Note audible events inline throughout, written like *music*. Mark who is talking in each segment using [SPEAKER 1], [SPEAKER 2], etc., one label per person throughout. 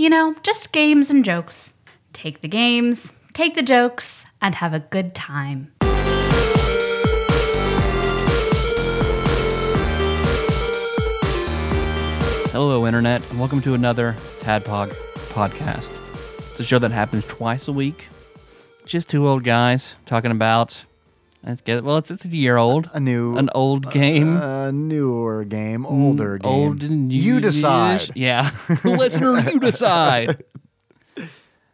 [SPEAKER 1] You know, just games and jokes. Take the games, take the jokes, and have a good time.
[SPEAKER 2] Hello, Internet, and welcome to another Tadpog podcast. It's a show that happens twice a week. Just two old guys talking about. Let's get well. It's, it's a year old.
[SPEAKER 3] A new,
[SPEAKER 2] An old game.
[SPEAKER 3] a newer game, older game.
[SPEAKER 2] old and
[SPEAKER 3] you decide. *laughs*
[SPEAKER 2] Yeah, *laughs* listener, you decide.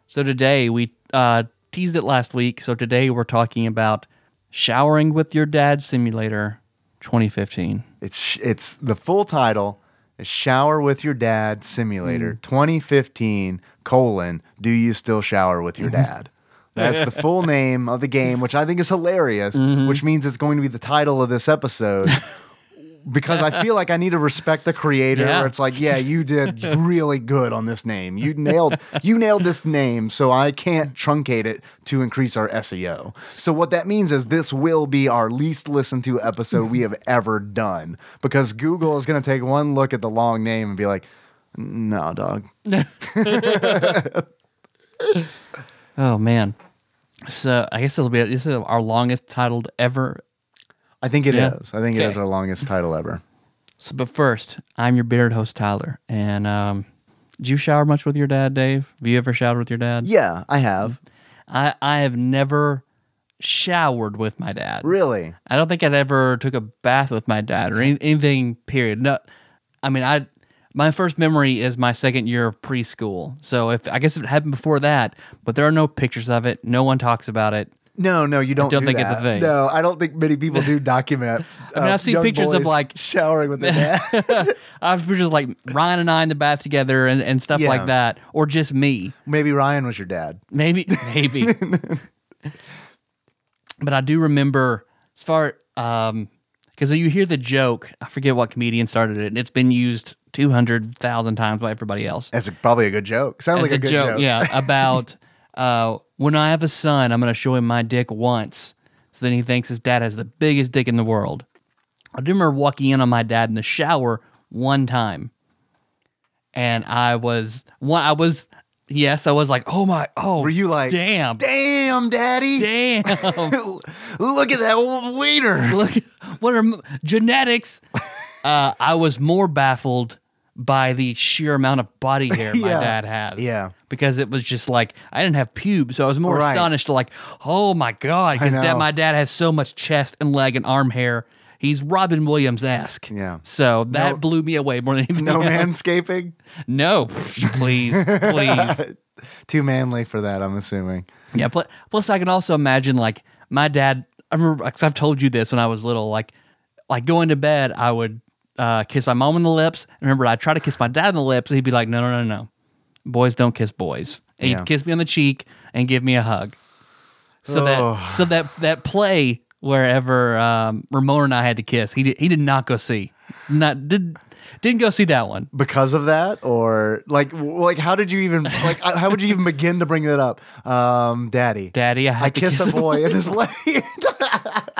[SPEAKER 2] So today we uh, teased it last week. So today we're talking about showering with your dad simulator 2015.
[SPEAKER 3] It's it's the full title is Shower with Your Dad Simulator 2015 colon Do you still shower with your *laughs* dad? That's the full *laughs* name of the game, which I think is hilarious, mm-hmm. which means it's going to be the title of this episode. *laughs* Because I feel like I need to respect the creator.
[SPEAKER 2] Yeah.
[SPEAKER 3] Where it's like, yeah, you did really good on this name. You nailed, you nailed this name. So I can't truncate it to increase our SEO. So what that means is this will be our least listened to episode we have *laughs* ever done because Google is going to take one look at the long name and be like, no, dog.
[SPEAKER 2] Oh man. So I guess it'll be this is our longest titled ever.
[SPEAKER 3] I think it is.
[SPEAKER 2] Yeah.
[SPEAKER 3] I think it is our longest title ever.
[SPEAKER 2] So, but first, I'm your bearded host Tyler, and um, did you shower much with your dad, Dave? Have you ever showered with your dad?
[SPEAKER 3] Yeah, I have.
[SPEAKER 2] I I have never showered with my dad.
[SPEAKER 3] Really?
[SPEAKER 2] I don't think I'd ever took a bath with my dad or any, anything. Period. No, I mean I. My first memory is my second year of preschool. So if I guess if it happened before that, but there are no pictures of it. No one talks about it.
[SPEAKER 3] No, no, you don't.
[SPEAKER 2] I don't
[SPEAKER 3] do
[SPEAKER 2] think it's a thing.
[SPEAKER 3] No, I don't think many people do document. *laughs*
[SPEAKER 2] I mean,
[SPEAKER 3] uh,
[SPEAKER 2] I've seen pictures of, like-
[SPEAKER 3] showering with their *laughs* dad.
[SPEAKER 2] I was just like Ryan and I in the bath together and, and stuff
[SPEAKER 3] Yeah.
[SPEAKER 2] like that, or just me.
[SPEAKER 3] Maybe Ryan was your dad.
[SPEAKER 2] Maybe, *laughs* maybe. but I do remember as far um because you hear the joke. I forget what comedian started it, and it's been used two hundred thousand times by everybody else.
[SPEAKER 3] That's a, probably a good joke. Sounds
[SPEAKER 2] As
[SPEAKER 3] like a, good joke.
[SPEAKER 2] yeah, *laughs* about uh, when I have a son, I'm going to show him my dick once, so then he thinks his dad has the biggest dick in the world. I do remember walking in on my dad in the shower one time, and I was one. I was yes, I was like, oh my, oh,
[SPEAKER 3] Were you like,
[SPEAKER 2] damn,
[SPEAKER 3] Damn, daddy.
[SPEAKER 2] damn. *laughs*
[SPEAKER 3] Look at that waiter.
[SPEAKER 2] Look, what are genetics? *laughs* Uh, I was more baffled by the sheer amount of body *laughs* hair my
[SPEAKER 3] Yeah.
[SPEAKER 2] dad has.
[SPEAKER 3] Yeah.
[SPEAKER 2] because it was just like I didn't have pubes, so I was more
[SPEAKER 3] Right.
[SPEAKER 2] astonished to like, oh my god, because
[SPEAKER 3] know.
[SPEAKER 2] my dad has so much chest and leg and arm hair. He's Robin Williams esque.
[SPEAKER 3] Yeah.
[SPEAKER 2] So that
[SPEAKER 3] No-
[SPEAKER 2] blew me away more than anything.
[SPEAKER 3] No
[SPEAKER 2] else.
[SPEAKER 3] manscaping.
[SPEAKER 2] No, *laughs* please, please. *laughs*
[SPEAKER 3] Too manly for that, I'm assuming.
[SPEAKER 2] Yeah. Plus, plus, I can also imagine like my dad. I remember because I've told you this when I was little. Like, like going to bed, I would uh, kiss my mom on the lips. And remember, I'd try to kiss my dad on the lips. And he'd be like, "No, no, no, no, boys don't kiss boys." And
[SPEAKER 3] Yeah.
[SPEAKER 2] He'd kiss me on the cheek and give me a hug. So
[SPEAKER 3] Oh.
[SPEAKER 2] that so that that play wherever um, Ramon and I had to kiss, he did he did not go see. Not did didn't go see that one.
[SPEAKER 3] Because of that, or like, w- like, how did you even *laughs* like? uh, How would you even begin to bring that up, um, Daddy?
[SPEAKER 2] Daddy, I had
[SPEAKER 3] I
[SPEAKER 2] to
[SPEAKER 3] kiss
[SPEAKER 2] kiss
[SPEAKER 3] a boy in this play. *laughs*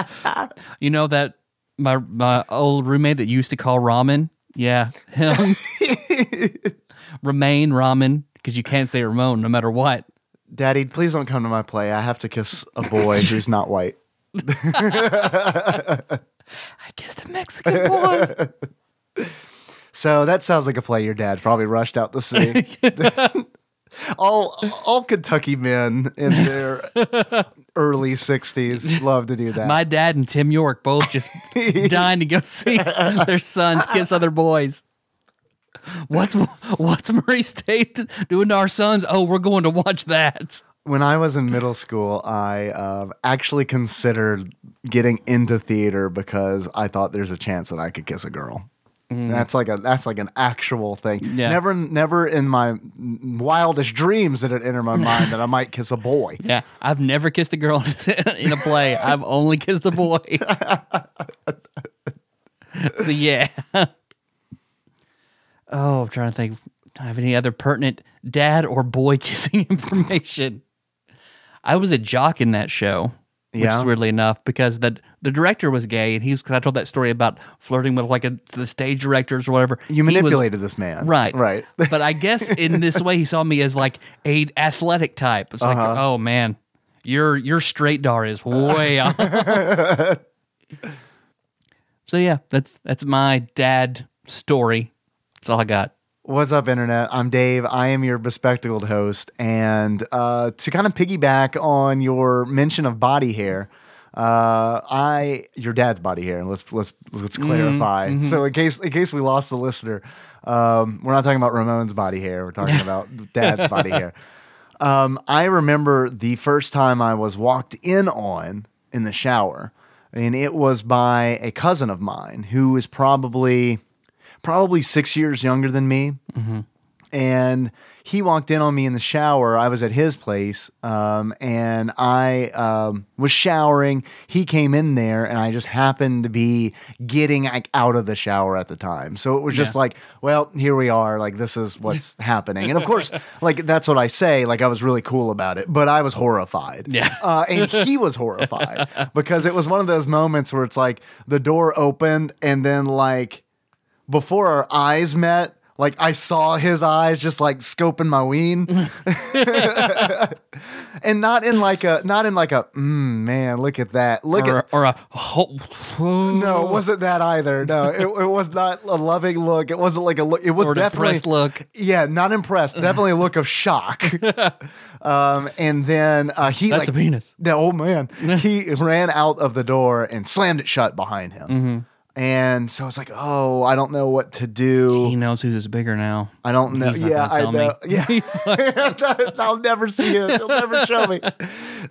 [SPEAKER 3] *laughs*
[SPEAKER 2] You know that my my old roommate that used to call ramen. Yeah, him. *laughs* Remain ramen because you can't say Ramon no matter what.
[SPEAKER 3] Daddy, please don't come to my play. I have to kiss a boy who's not white. *laughs*
[SPEAKER 2] I kissed a Mexican boy. *laughs*
[SPEAKER 3] So that sounds like a play your dad probably rushed out to see. all all Kentucky men in their early sixties love to do that.
[SPEAKER 2] my dad and Tim York both just *laughs* dying to go see their sons kiss other boys. What's what's Murray State doing to our sons? Oh, we're going to watch that.
[SPEAKER 3] when I was in middle school, I uh, actually considered getting into theater because I thought there's a chance that I could kiss a girl. Mm. That's like a that's like an actual thing.
[SPEAKER 2] Yeah.
[SPEAKER 3] Never never in my wildest dreams did it enter my mind that I might kiss a boy. *laughs*
[SPEAKER 2] Yeah, I've never kissed a girl *laughs* in a play. I've only kissed a boy. *laughs* so yeah. Oh, I'm trying to think. Do I have any other pertinent dad or boy kissing information? I was a jock in that show, which
[SPEAKER 3] Yeah?
[SPEAKER 2] is weirdly enough because the the director was gay, and he's. I told that story about flirting with like a, the stage directors or whatever.
[SPEAKER 3] You
[SPEAKER 2] He was-
[SPEAKER 3] manipulated this man.
[SPEAKER 2] Right.
[SPEAKER 3] Right. *laughs*
[SPEAKER 2] but I guess in this way he saw me as like a athletic type. It's like,
[SPEAKER 3] Uh-huh.
[SPEAKER 2] oh man, your your straight dar is way *laughs* off. so yeah, that's that's my dad story. That's all I got.
[SPEAKER 3] What's up, Internet? I'm Dave. I am your bespectacled host. And uh, to kind of piggyback on your mention of body hair, uh, I your dad's body hair. Let's let's let's clarify. So in case in case we lost the listener, um, we're not talking about Ramon's body hair. We're talking *laughs* about dad's body hair. Um, I remember the first time I was walked in on in the shower, and it was by a cousin of mine who is probably probably six years younger than me. And he walked in on me in the shower. I was at his place, um, and I um, was showering. He came in there, and I just happened to be getting like, out of the shower at the time. So it was just
[SPEAKER 2] Yeah.
[SPEAKER 3] like, well, here we are. Like this is what's *laughs* happening. And of course, like that's what I say. Like I was really cool about it, but I was horrified.
[SPEAKER 2] Yeah.
[SPEAKER 3] Uh, and he was horrified *laughs* because it was one of those moments where it's like the door opened, and then like before our eyes met, like I saw his eyes just like scoping my ween, *laughs* and not in like a not in like a mm, man, look at that, look
[SPEAKER 2] or,
[SPEAKER 3] at.
[SPEAKER 2] or a
[SPEAKER 3] No, it wasn't that either. No, it, it was not a loving look. It wasn't like a look. It was
[SPEAKER 2] or a
[SPEAKER 3] definitely
[SPEAKER 2] look.
[SPEAKER 3] yeah, not impressed. Definitely a look of shock. *laughs* um, and then uh, he
[SPEAKER 2] That's
[SPEAKER 3] like
[SPEAKER 2] a penis.
[SPEAKER 3] the old man, he ran out of the door and slammed it shut behind him.
[SPEAKER 2] Mm-hmm.
[SPEAKER 3] And so it's like, oh, I don't know what to do.
[SPEAKER 2] He knows who's is bigger now.
[SPEAKER 3] I don't know. Yeah, I
[SPEAKER 2] tell me.
[SPEAKER 3] know. *laughs* Yeah, *laughs* *laughs* I'll never see him. He'll never show me.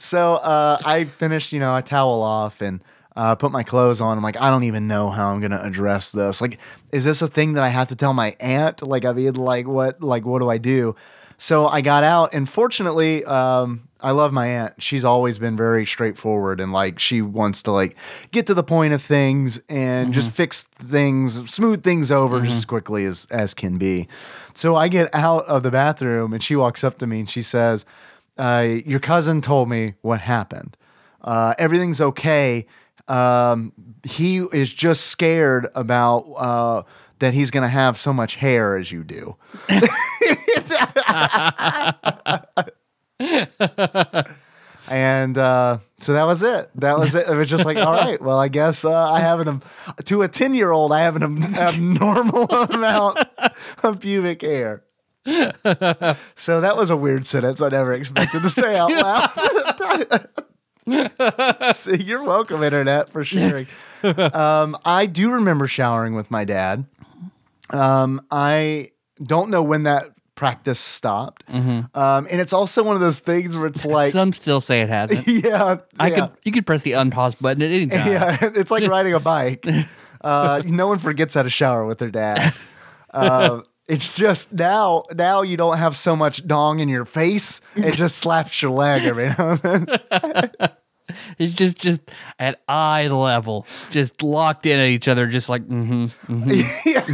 [SPEAKER 3] So uh, I finished, you know, I towel off and uh, put my clothes on. I'm like, I don't even know how I'm gonna address this. Like, is this a thing that I have to tell my aunt? Like, I mean, like, what? Like, what do I do? So I got out, and fortunately, um, I love my aunt. She's always been very straightforward, and like, she wants to like get to the point of things and just fix things, smooth things over just as quickly as as can be. So I get out of the bathroom, and she walks up to me and she says, uh, "Your cousin told me what happened. Uh, everything's okay. Um, he is just scared about." Uh, that he's going to have so much hair as you do. *laughs* *laughs* *laughs* *laughs* and uh, so that was it. That was it. It was just like, all right, well, I guess uh, I have an to a ten year old, I have an abnormal *laughs* amount of pubic hair. so that was a weird sentence I never expected to say out loud. *laughs* So you're welcome, internet, for sharing. Um, I do remember showering with my dad. Um, I don't know when that practice stopped, um, and it's also one of those things where it's like,
[SPEAKER 2] Some still say it hasn't. *laughs*
[SPEAKER 3] yeah,
[SPEAKER 2] I
[SPEAKER 3] yeah.
[SPEAKER 2] could you could press the unpause button at any time.
[SPEAKER 3] Yeah, *laughs* it's like *laughs* riding a bike. Uh, no one forgets how to shower with their dad. Uh, it's just now, now you don't have so much dong in your face. It just slaps your leg every now and then. *laughs*
[SPEAKER 2] It's just just at eye level, just locked in at each other, just like mm-hmm. *laughs*
[SPEAKER 3] yeah.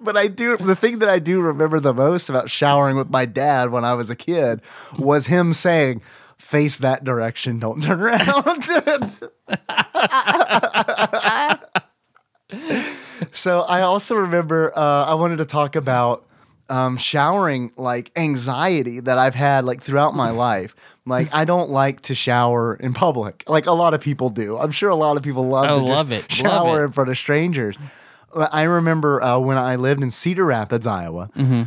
[SPEAKER 3] But I do the thing that I do remember the most about showering with my dad when I was a kid was him saying, "Face that direction, don't turn around." *laughs* so I also remember uh, I wanted to talk about um, showering like anxiety that I've had like throughout my life. Like I don't like to shower in public, like a lot of people do. I'm sure a lot of people love
[SPEAKER 2] Oh,
[SPEAKER 3] to just
[SPEAKER 2] love it. Love
[SPEAKER 3] shower
[SPEAKER 2] it.
[SPEAKER 3] in front of strangers. But I remember uh, when I lived in Cedar Rapids, Iowa.
[SPEAKER 2] Mm-hmm.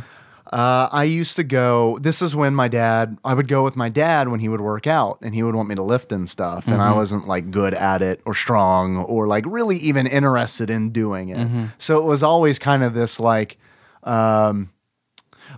[SPEAKER 3] Uh, I used to go. This is when my dad. I would go with my dad when he would work out, and he would want me to lift and stuff. And I
[SPEAKER 2] Mm-hmm.
[SPEAKER 3] wasn't like good at it or strong or like really even interested in doing it.
[SPEAKER 2] Mm-hmm.
[SPEAKER 3] So it was always kind of this like um,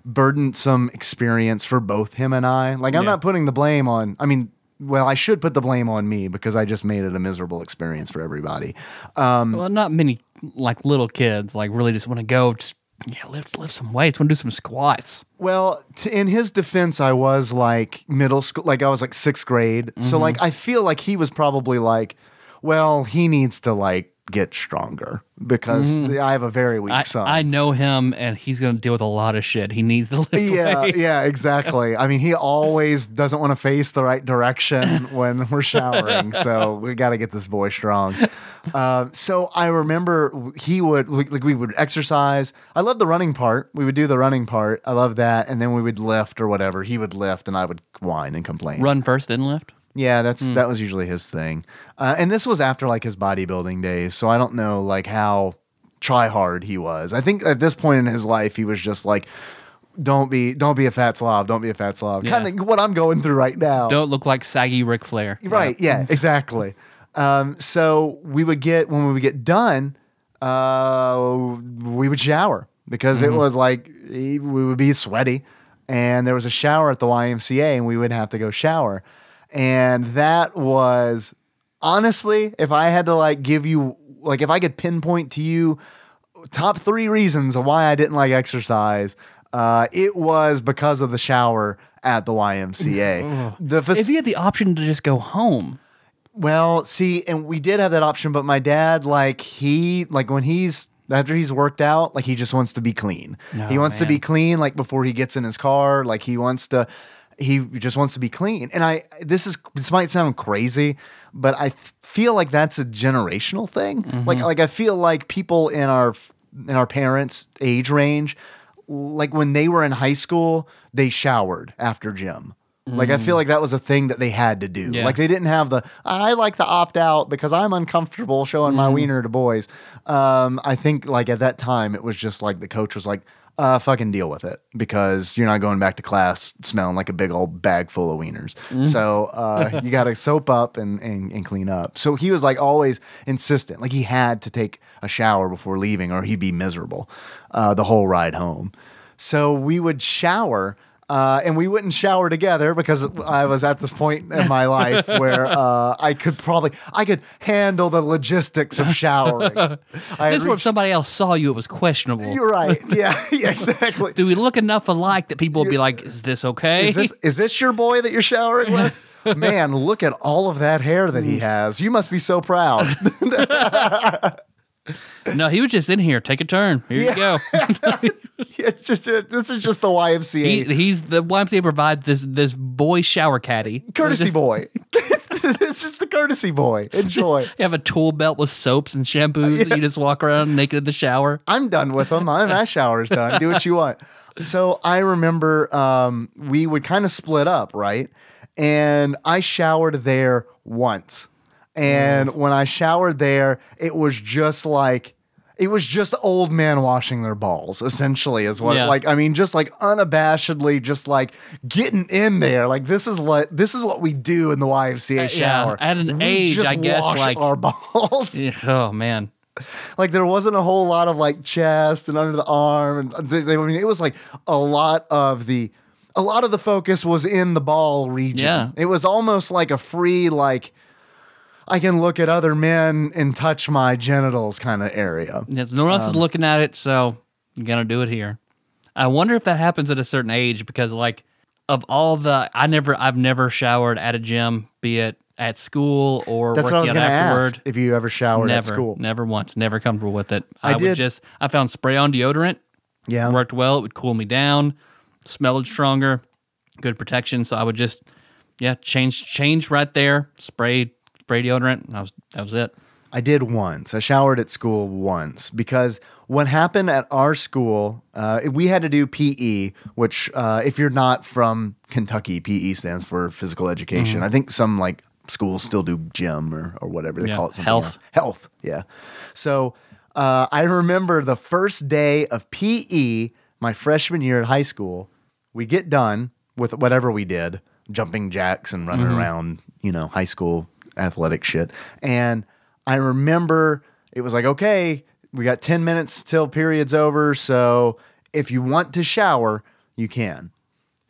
[SPEAKER 3] burdensome experience for both him and I. Like I'm
[SPEAKER 2] Yeah.
[SPEAKER 3] not putting the blame on. I mean, well, I should put the blame on me because I just made it a miserable experience for everybody. Um,
[SPEAKER 2] Well, not many like little kids like really just want to go just yeah lift lift some weights, want to do some squats.
[SPEAKER 3] Well, t- in his defense, I was like middle school, like I was like sixth grade. So like I feel like he was probably like, well, he needs to like get stronger because I have a very weak
[SPEAKER 2] I,
[SPEAKER 3] son.
[SPEAKER 2] I know him, and he's gonna deal with a lot of shit. He needs to *laughs* lift
[SPEAKER 3] yeah, yeah, exactly. I mean, he always doesn't want to face the right direction *laughs* when we're showering. So we got to get this boy strong. Um, so I remember he would like like, we would exercise. I love the running part. We would do the running part. I love that, and then we would lift or whatever. He would lift, and I would whine and complain.
[SPEAKER 2] Run first, then lift.
[SPEAKER 3] Yeah, that's that was usually his thing. Uh, and this was after like his bodybuilding days, so I don't know like how try hard he was. I think at this point in his life, he was just like, "Don't be, don't be a fat slob, don't be a fat slob."
[SPEAKER 2] Yeah.
[SPEAKER 3] Kind of what I'm going through right now.
[SPEAKER 2] Don't look like saggy Ric Flair.
[SPEAKER 3] Right? Yeah, *laughs* exactly. Um, so we would get when we would get done, uh, we would shower because it was like we would be sweaty, and there was a shower at the YMCA, and we would have to go shower, and that was honestly, if I had to like give you like if I could pinpoint to you top three reasons why I didn't like exercise. Uh, it was because of the shower at the YMCA. *laughs* the fac-
[SPEAKER 2] If you had the option to just go home,
[SPEAKER 3] well, see, and we did have that option, but my dad, like, he, like, when he's, after he's worked out, like, he just wants to be clean. he
[SPEAKER 2] Oh,
[SPEAKER 3] wants to be clean, like, before he gets in his car. Like, he wants to, he just wants to be clean. And I, this is, this might sound crazy, but I feel like that's a generational thing. Mm-hmm. Like, like, I feel like people in our, in our parents' age range, like, when they were in high school, they showered after gym. Like I feel mm. like that was a thing that they had to do.
[SPEAKER 2] Yeah.
[SPEAKER 3] Like they didn't have the I like to opt out because I'm uncomfortable showing my mm. wiener to boys. Um, I think like at that time it was just like the coach was like, uh, fucking deal with it because you're not going back to class smelling like a big old bag full of wieners. So uh, *laughs* you got to soap up and, and and clean up. So he was like always insistent, like he had to take a shower before leaving or he'd be miserable uh, the whole ride home. So we would shower. Uh, and we wouldn't shower together because I was at this point in my life *laughs* where uh, I could probably I could handle the logistics of showering. *laughs* I
[SPEAKER 2] this where if somebody else saw you, it was questionable.
[SPEAKER 3] you're right. *laughs* Yeah, yeah, exactly.
[SPEAKER 2] Do we look enough alike that people would be like, "Is this okay?"
[SPEAKER 3] Is this is this your boy that you're showering with? Man, look at all of that hair that
[SPEAKER 2] Mm.
[SPEAKER 3] he has. You must be so proud.
[SPEAKER 2] No, he was just in here. Take a turn. Here you go. *laughs*
[SPEAKER 3] it's just this is just the YMCA
[SPEAKER 2] He, he's the YMCA provides this this boy shower caddy.
[SPEAKER 3] courtesy
[SPEAKER 2] Just-
[SPEAKER 3] boy. *laughs* this is the courtesy boy. Enjoy. *laughs*
[SPEAKER 2] You have a tool belt with soaps and shampoos that you just walk around naked in the shower.
[SPEAKER 3] I'm done with them. I'm, my shower's done. Do what you want. So I remember um, we would kind of split up, right? And I showered there once. And when I showered there, it was just like it was just old men washing their balls, essentially, is what
[SPEAKER 2] Yeah.
[SPEAKER 3] like I mean, just like unabashedly, just like getting in there. Like this is what this is what we do in the YMCA uh,
[SPEAKER 2] yeah,
[SPEAKER 3] shower.
[SPEAKER 2] at an
[SPEAKER 3] We
[SPEAKER 2] age, I guess,
[SPEAKER 3] wash
[SPEAKER 2] like-
[SPEAKER 3] our *laughs* balls
[SPEAKER 2] Yeah, Oh man.
[SPEAKER 3] like there wasn't a whole lot of like chest and under the arm and uh, they, they- I mean it was like a lot of the a lot of the focus was in the ball region.
[SPEAKER 2] Yeah.
[SPEAKER 3] It was almost like a free like I can look at other men and touch my genitals kind of area.
[SPEAKER 2] Yes, no one else is
[SPEAKER 3] Um,
[SPEAKER 2] looking at it, so I'm gonna do it here. I wonder if that happens at a certain age because, like, of all the, I never, I've never showered at a gym, be it at school or
[SPEAKER 3] That's what I was going to ask if you ever showered
[SPEAKER 2] never,
[SPEAKER 3] at school.
[SPEAKER 2] never once, never comfortable with it.
[SPEAKER 3] I
[SPEAKER 2] I, would
[SPEAKER 3] did-
[SPEAKER 2] just, I found spray on deodorant.
[SPEAKER 3] Yeah.
[SPEAKER 2] worked well. It would cool me down, smelled stronger, good protection. So I would just, yeah, change, change right there, spray, spray deodorant. and That was, that was it.
[SPEAKER 3] I did once. I showered at school once because what happened at our school, uh, we had to do PE, which, uh, if you're not from Kentucky, PE stands for physical education. I think some like schools still do gym or, or whatever they
[SPEAKER 2] Yeah,
[SPEAKER 3] call it.
[SPEAKER 2] health.
[SPEAKER 3] else. Health. Yeah. So uh, I remember the first day of PE, my freshman year at high school, we get done with whatever we did, jumping jacks and running around, you know, high school athletic shit. And I remember it was like, okay, we got 10 minutes till period's over. So if you want to shower, you can.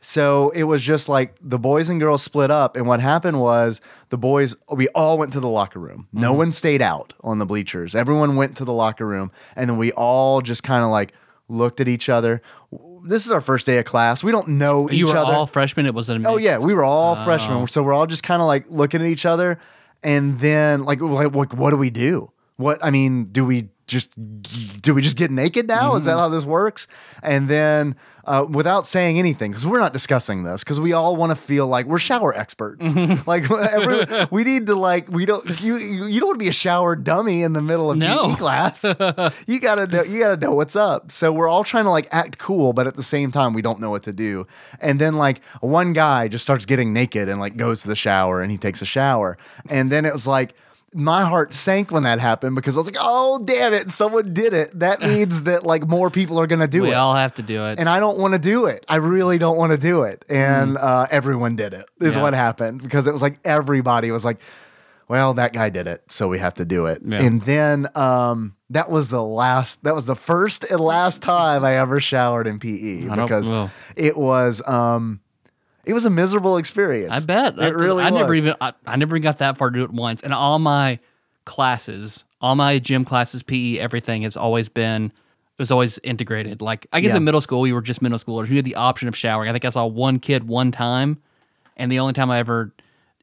[SPEAKER 3] So it was just like the boys and girls split up. And what happened was the boys, we all went to the locker room. No mm-hmm. one stayed out on the bleachers. Everyone went to the locker room. And then we all just kind of like looked at each other. This is our first day of class. We don't know
[SPEAKER 2] You
[SPEAKER 3] each
[SPEAKER 2] were
[SPEAKER 3] other.
[SPEAKER 2] all freshmen. It was an
[SPEAKER 3] Oh yeah, we were all oh. freshmen, so we're all just kind of like looking at each other, and then like, like, what do we do? What I mean, do we just do we just get naked now? Is that
[SPEAKER 2] Mm-hmm.
[SPEAKER 3] how this works? And then uh, without saying anything, because we're not discussing this, because we all want to feel like we're shower experts.
[SPEAKER 2] Mm-hmm. *laughs*
[SPEAKER 3] like every, we need to like we don't you you don't want to be a shower dummy in the middle of
[SPEAKER 2] No.
[SPEAKER 3] PE class. *laughs* you gotta know you gotta know what's up. So we're all trying to like act cool, but at the same time we don't know what to do. And then like one guy just starts getting naked and like goes to the shower and he takes a shower. And then it was like my heart sank when that happened because I was like, oh damn it, someone did it. That *laughs* means that like more people are gonna do
[SPEAKER 2] We
[SPEAKER 3] it.
[SPEAKER 2] We all have to do it.
[SPEAKER 3] and I don't want to do it. I really don't want to do it. And uh, everyone did it. Is
[SPEAKER 2] Yeah.
[SPEAKER 3] what happened because it was like everybody was like, "Well, that guy did it, so we have to do it."
[SPEAKER 2] Yeah.
[SPEAKER 3] And then um, that was the last. That was the first and last time I ever showered in PE
[SPEAKER 2] I
[SPEAKER 3] because
[SPEAKER 2] well.
[SPEAKER 3] it was um, it was a miserable experience.
[SPEAKER 2] I bet.
[SPEAKER 3] it really.
[SPEAKER 2] I
[SPEAKER 3] was.
[SPEAKER 2] never even I, I never got that far to do it once. And all my classes, all my gym classes, PE, everything has always been it was always integrated. Like I guess
[SPEAKER 3] Yeah.
[SPEAKER 2] in middle school we were just middle schoolers. You had the option of showering. I think I saw one kid one time, and the only time I ever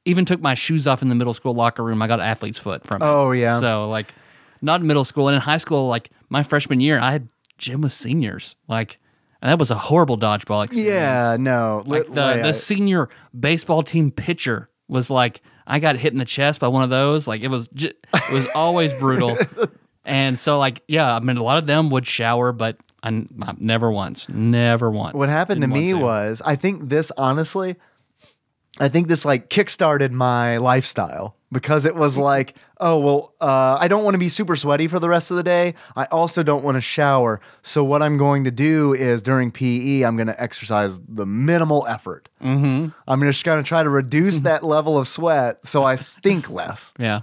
[SPEAKER 2] even took my shoes off in the middle school locker room, I got an athlete's foot from it.
[SPEAKER 3] Oh, yeah.
[SPEAKER 2] So like not in middle school and in high school, like my freshman year, I had gym with seniors. Like and that was a horrible dodgeball experience.
[SPEAKER 3] Yeah, no.
[SPEAKER 2] like the, the
[SPEAKER 3] I-
[SPEAKER 2] senior baseball team pitcher was like I got hit in the chest by one of those. Like it was ju- it was always brutal. *laughs* And so like yeah I mean a lot of them would shower but I, n- I- never once never once
[SPEAKER 3] What happened to
[SPEAKER 2] Didn't
[SPEAKER 3] me
[SPEAKER 2] want
[SPEAKER 3] was I think this honestly, I think this like kickstarted my lifestyle because it was like, oh well, uh, I don't want to be super sweaty for the rest of the day. I also don't want to shower. So what I'm going to do is during PE, I'm going to exercise the minimal effort. Mm-hmm. I'm just going to try to reduce that level of sweat so I stink less. *laughs*
[SPEAKER 2] yeah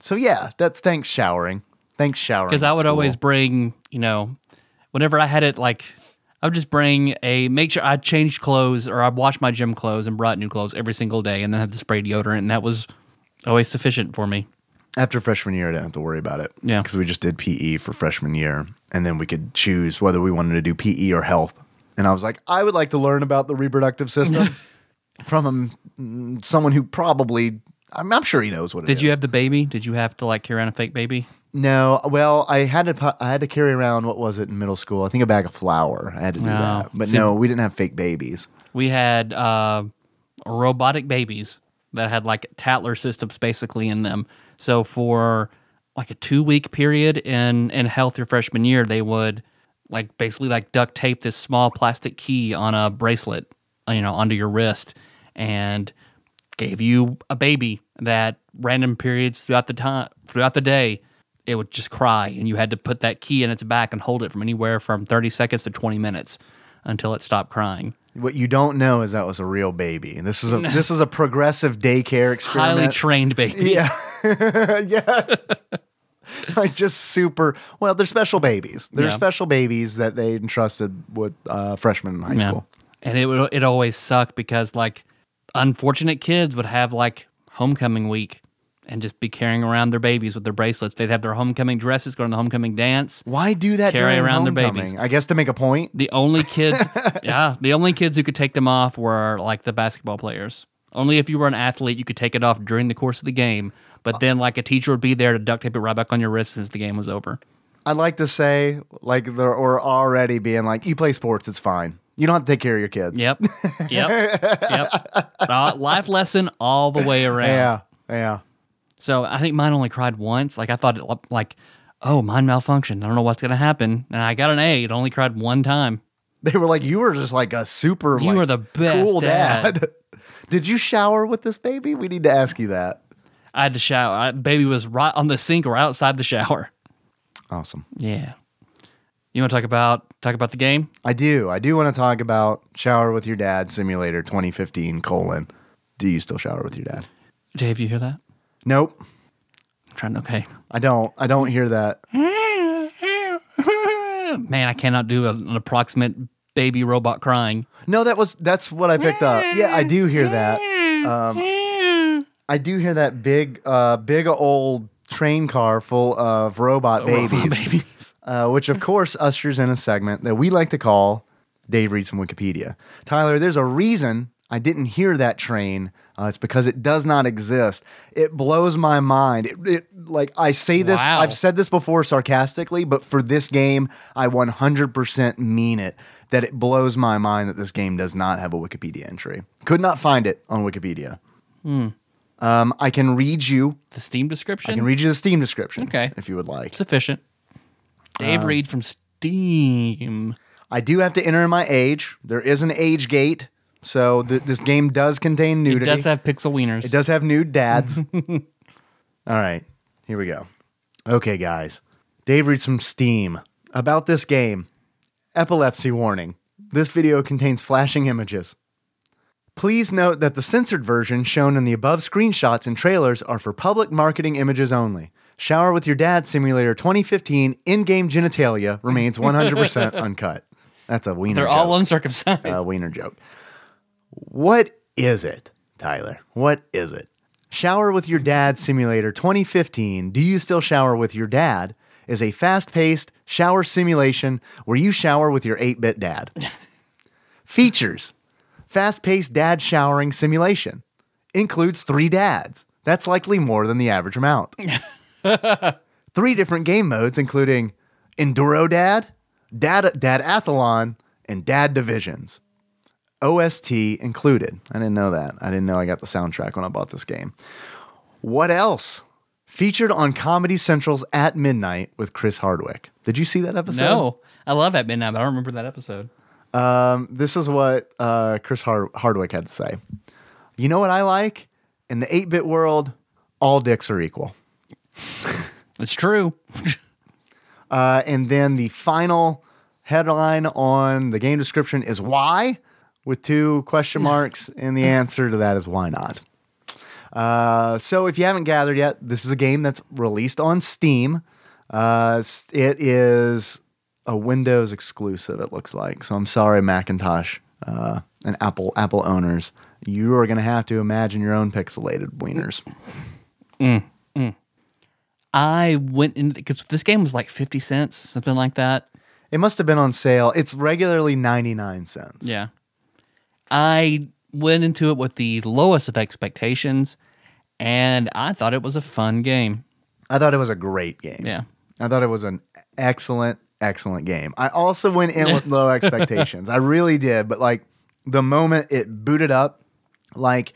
[SPEAKER 3] So yeah, that's thanks showering. Thanks showering.
[SPEAKER 2] because I would always bring you know whenever I had it like I would just bring a make sure I changed clothes or I washed my gym clothes and brought new clothes every single day and then had to spray deodorant and that was always sufficient for me
[SPEAKER 3] After freshman year, I didn't have to worry about it.
[SPEAKER 2] Yeah.
[SPEAKER 3] Because we just did PE for freshman year. And then we could choose whether we wanted to do PE or health. And I was like, I would like to learn about the reproductive system *laughs* from um, someone who probably, I'm, I'm sure he knows what it is.
[SPEAKER 2] Did you have the baby? Did you have to like carry around a fake baby?
[SPEAKER 3] No. Well, I had to, I had to carry around, what was it in middle school? I think a bag of flour. I had to do
[SPEAKER 2] Oh,
[SPEAKER 3] that. But
[SPEAKER 2] see-
[SPEAKER 3] no, we didn't have fake babies.
[SPEAKER 2] We had uh, robotic babies that had like Tatler systems basically in them. So for like a two week period in in health your freshman year, they would like basically like duct tape this small plastic key on a bracelet, uh, you know, onto your wrist, and gave you a baby that random periods throughout the time throughout the day it would just cry and you had to put that key in its back and hold it from anywhere from 30 seconds to 20 minutes until it stopped crying
[SPEAKER 3] What you don't know is that was a real baby. And this is a *laughs* this is a progressive daycare experiment.
[SPEAKER 2] highly trained baby
[SPEAKER 3] Yeah. *laughs* yeah. *laughs* like just super well, they're special babies. They're
[SPEAKER 2] Yeah.
[SPEAKER 3] special babies that they entrusted with uh, freshmen in high
[SPEAKER 2] Yeah.
[SPEAKER 3] school.
[SPEAKER 2] And it would it always sucked because like unfortunate kids would have like homecoming week and just be carrying around their babies with their bracelets. They'd have their homecoming dresses, go to the homecoming dance.
[SPEAKER 3] Why do that
[SPEAKER 2] Carry around their babies.
[SPEAKER 3] I guess to make a point.
[SPEAKER 2] The only kids, *laughs* yeah, the only kids who could take them off were like the basketball players. Only if you were an athlete, you could take it off during the course of the game. But then, like a teacher would be there to duct tape it right back on your wrist since the game was over.
[SPEAKER 3] I'd like to say like they're or already being like, you play sports, it's fine. You don't have to take care of your kids.
[SPEAKER 2] Yep, yep, yep. *laughs* Uh, life lesson all the way around.
[SPEAKER 3] Yeah. Yeah.
[SPEAKER 2] So I think mine only cried once. Like I thought, it, like, oh, mine malfunctioned. I don't know what's gonna happen. And I got an A. It only cried one time.
[SPEAKER 3] They were like, you were just like a super
[SPEAKER 2] You
[SPEAKER 3] like,
[SPEAKER 2] were the best
[SPEAKER 3] cool
[SPEAKER 2] dad.
[SPEAKER 3] dad. *laughs* Did you shower with this baby? We need to ask you that.
[SPEAKER 2] I had to shower. I, baby was right on the sink or outside the shower.
[SPEAKER 3] Awesome.
[SPEAKER 2] Yeah. You want to talk about talk about the game?
[SPEAKER 3] I do. I do want to talk about Shower with Your Dad Simulator 2015 colon. Do you still shower with your dad?
[SPEAKER 2] Dave, you hear that?
[SPEAKER 3] Nope.
[SPEAKER 2] I'm trying. Okay.
[SPEAKER 3] I don't. I don't hear that. *laughs*
[SPEAKER 2] Man, I cannot do an approximate baby robot crying.
[SPEAKER 3] No, that was that's what I picked up. Yeah, I do hear that. Um, I do hear that big, uh, big old train car full of robot babies,
[SPEAKER 2] Robot *laughs* babies.
[SPEAKER 3] Uh, which of course ushers in a segment that we like to call Dave reads from Wikipedia. Tyler, there's a reason I didn't hear that train. Uh, it's because it does not exist. It blows my mind. It, it like I say this,
[SPEAKER 2] Wow.
[SPEAKER 3] I've said this before sarcastically, but for this game, I 100% mean it. That it blows my mind that this game does not have a Wikipedia entry. Could not find it on Wikipedia.
[SPEAKER 2] Hmm.
[SPEAKER 3] Um, I can read you.
[SPEAKER 2] The Steam description.
[SPEAKER 3] I can read you the Steam description.
[SPEAKER 2] Okay.
[SPEAKER 3] if you would like.
[SPEAKER 2] sufficient. Dave Reed from Steam.
[SPEAKER 3] I do have to enter in my age. There is an age gate, so th- this game does contain nudity.
[SPEAKER 2] It does have pixel wieners.
[SPEAKER 3] It does have nude dads. *laughs* All right, here we go. Okay, guys. Dave reads from Steam about this game. Epilepsy warning. This video contains flashing images. Please note that the censored version shown in the above screenshots and trailers are for public marketing images only. Shower with Your Dad Simulator 2015 in game genitalia remains 100% *laughs* uncut. That's a wiener
[SPEAKER 2] They're
[SPEAKER 3] joke.
[SPEAKER 2] all uncircumcised.
[SPEAKER 3] a wiener joke. What is it, Tyler? What is it? Shower with Your Dad Simulator 2015 Do You Still Shower with Your Dad? is a fast paced shower simulation where you shower with your 8 bit dad. *laughs* Features fast paced dad showering simulation. Includes three dads. That's likely more than the average amount. *laughs* three different game modes, including Enduro Dad, Dad Dadathlon, and Dad Divisions. OST included. I didn't know that. I didn't know I got the soundtrack when I bought this game. What else? Featured on Comedy Central's At Midnight with Chris Hardwick. Did you see that episode?
[SPEAKER 2] no, I love at midnight, but I don't remember that episode.
[SPEAKER 3] Um, this is what uh, Chris Har- Hardwick had to say. You know what I like? In the 8 bit world, all dicks are equal. *laughs*
[SPEAKER 2] It's true.
[SPEAKER 3] Uh, and then the final headline on the game description is why, with two question marks. and the answer to that is why not. Uh, so if you haven't gathered yet, this is a game that's released on Steam. Uh, it is a Windows exclusive. It looks like. So I'm sorry, Macintosh uh, and Apple Apple owners. You are going to have to imagine your own pixelated wieners.
[SPEAKER 2] I went in because this game was like 50 cents, something like that.
[SPEAKER 3] It must have been on sale. It's regularly 99 cents.
[SPEAKER 2] Yeah. I went into it with the lowest of expectations and I thought it was a fun game.
[SPEAKER 3] I thought it was a great game.
[SPEAKER 2] Yeah.
[SPEAKER 3] I thought it was an excellent, excellent game. I also went in with low *laughs* expectations. I really did, but like the moment it booted up, like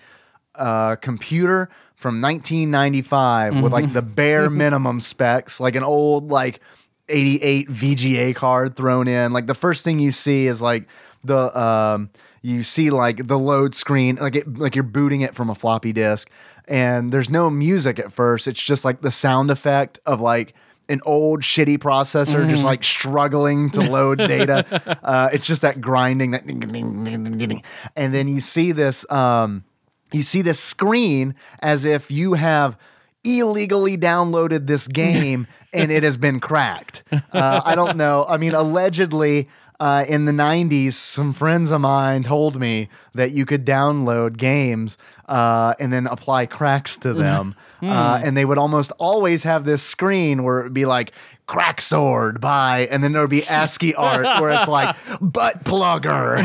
[SPEAKER 3] a computer from 1995 with like the bare *laughs* minimum specs, like an old like 88 VGA card thrown in. Like the first thing you see is like the um you see like the load screen like it like you're booting it from a floppy disk and there's no music at first. It's just like the sound effect of like an old shitty processor just like struggling to load *laughs* data. Uh, it's just that grinding that ding ding ding ding ding. and then you see this um you see this screen as if you have illegally downloaded this *laughs* game and it has been cracked. Uh, I don't know. I mean, allegedly. Uh, in the 90s, some friends of mine told me that you could download games uh, and then apply cracks to them. uh, and they would almost always have this screen where it would be like, crack sword by, and then there would be ASCII art where it's like, butt plugger.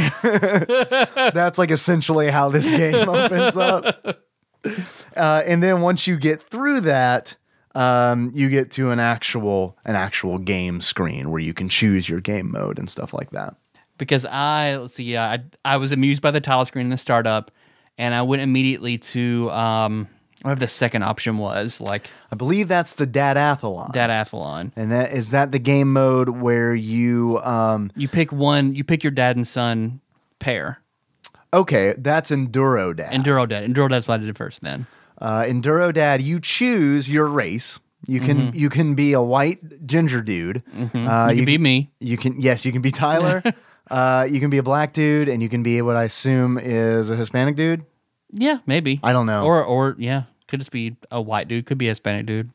[SPEAKER 3] *laughs* That's like essentially how this game opens up. *laughs* Uh, and then once you get through that, um, you get to an actual an actual game screen where you can choose your game mode and stuff like that.
[SPEAKER 2] Because I, let's see, yeah, I, I was amused by the title screen in the startup and I went immediately to um, whatever the second option was, like
[SPEAKER 3] I believe that's the Dadathlon.
[SPEAKER 2] Dadathlon.
[SPEAKER 3] and that is that the game mode where you um
[SPEAKER 2] You pick one, you pick your dad and son pair.
[SPEAKER 3] okay, that's Enduro Dad.
[SPEAKER 2] Enduro Dad. Enduro Dad's what I did first then.
[SPEAKER 3] Uh, Enduro Dad, you choose your race. You can you can be a white ginger dude. Uh,
[SPEAKER 2] Mm-hmm. You can be me.
[SPEAKER 3] You can yes, you can be Tyler. *laughs* uh, you can be a black dude, and you can be what I assume is a Hispanic dude.
[SPEAKER 2] Yeah, maybe.
[SPEAKER 3] I don't know.
[SPEAKER 2] Or, or yeah, could just be a white dude, could be a Hispanic dude.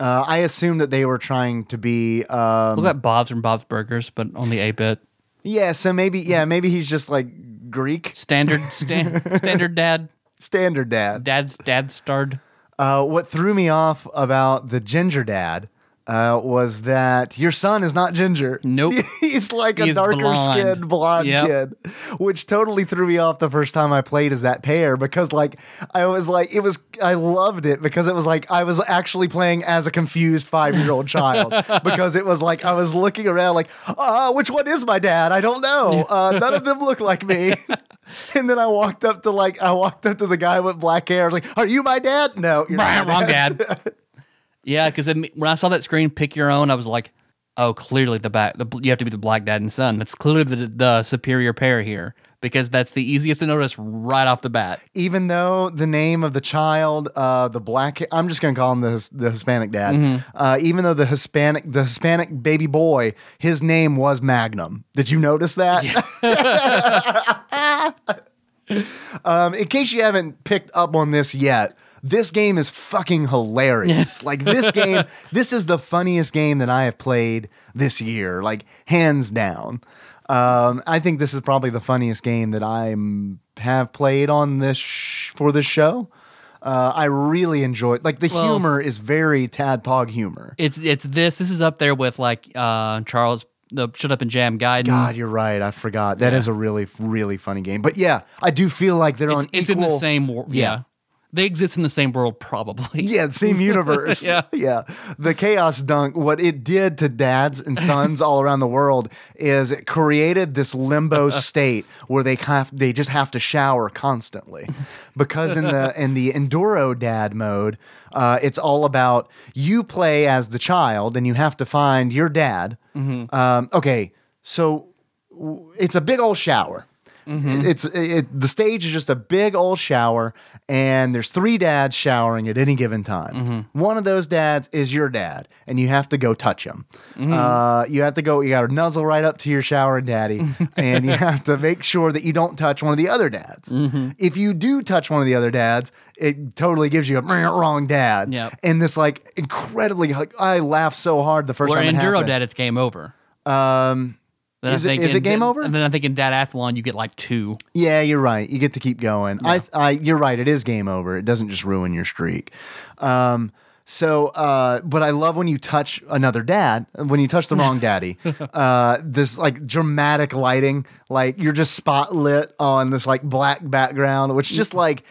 [SPEAKER 3] Uh, I assume that they were trying to be. Um,
[SPEAKER 2] Look at Bob's from Bob's Burgers, but on the 8 bit.
[SPEAKER 3] Yeah, so maybe yeah, maybe he's just like Greek
[SPEAKER 2] Standard stan- *laughs* standard dad.
[SPEAKER 3] Standard dad.
[SPEAKER 2] Dad's dad starred.
[SPEAKER 3] Uh, what threw me off about the ginger dad uh, was that your son is not ginger.
[SPEAKER 2] Nope. *laughs*
[SPEAKER 3] He's like a
[SPEAKER 2] He's
[SPEAKER 3] darker
[SPEAKER 2] blonde.
[SPEAKER 3] skinned blonde
[SPEAKER 2] Yep.
[SPEAKER 3] kid, which totally threw me off the first time I played as that pair because, like, I was like, it was, I loved it because it was like I was actually playing as a confused five year old *laughs* child because it was like I was looking around, like, uh, which one is my dad? I don't know. Uh, none of them look like me. *laughs* *laughs* And then I walked up to like I walked up to the guy with black hair. I was like, "Are you my dad?" No, you're not my
[SPEAKER 2] Wrong dad. *laughs* yeah, because when I saw that screen, pick your own. I was like, oh, clearly the back. The, you have to be the black dad and son. That's clearly the the superior pair here because that's the easiest to notice right off the bat.
[SPEAKER 3] even though the name of the child, uh, the black, I'm just gonna call him the the Hispanic dad.
[SPEAKER 2] Mm-hmm.
[SPEAKER 3] Uh, even though the Hispanic the Hispanic baby boy, his name was Magnum. Did you notice that? *laughs* *laughs* um, in case you haven't picked up on this yet. This game is fucking hilarious. like this game, *laughs* this is the funniest game that I have played this year, like hands down. Um, I think this is probably the funniest game that I have played on this sh- for this show. Uh, I really enjoy like the
[SPEAKER 2] Well-
[SPEAKER 3] humor is very Tadpog humor.
[SPEAKER 2] It's it's this. This is up there with like uh, Charles the Shut Up and Jam guide.
[SPEAKER 3] God, you're right. I forgot. That
[SPEAKER 2] Yeah.
[SPEAKER 3] is a really, really funny game. But yeah, I do feel like they're
[SPEAKER 2] it's,
[SPEAKER 3] on.
[SPEAKER 2] it's in the same world.
[SPEAKER 3] Yeah.
[SPEAKER 2] Yeah. They exist in the same world probably. *laughs*
[SPEAKER 3] Yeah, same universe. *laughs*
[SPEAKER 2] Yeah.
[SPEAKER 3] yeah. The Chaos Dunk, what it did to dads and sons all around the world is it created this limbo *laughs* state where they have they just have to shower constantly. Because in the in the Enduro dad mode, uh, it's all about you play as the child and you have to find your dad. Um, okay, so it's a big old shower. It's it, the stage is just a big old shower, and there's three dads showering at any given time. One of those dads is your dad, and you have to go touch him. Uh, you have to go. You got to nuzzle right up to your showering daddy, *laughs* and you have to make sure that you don't touch one of the other dads. If you do touch one of the other dads, it totally gives you a *laughs* wrong dad.
[SPEAKER 2] Yep.
[SPEAKER 3] And this like incredibly, like I laughed so hard the first
[SPEAKER 2] Or
[SPEAKER 3] time it
[SPEAKER 2] Enduro
[SPEAKER 3] happened.
[SPEAKER 2] Dad, it's game over.
[SPEAKER 3] Um,
[SPEAKER 2] Then
[SPEAKER 3] Is it- is it game over?
[SPEAKER 2] And then I think in Dadathlon you get like two.
[SPEAKER 3] Yeah, you're right. You get to keep going. I, I, you're right. It is game over. It doesn't just ruin your streak. Um, so, uh, but I love when you touch another dad. When you touch the wrong *laughs* daddy, uh, this like dramatic lighting, like you're just spotlit on this like black background, which just like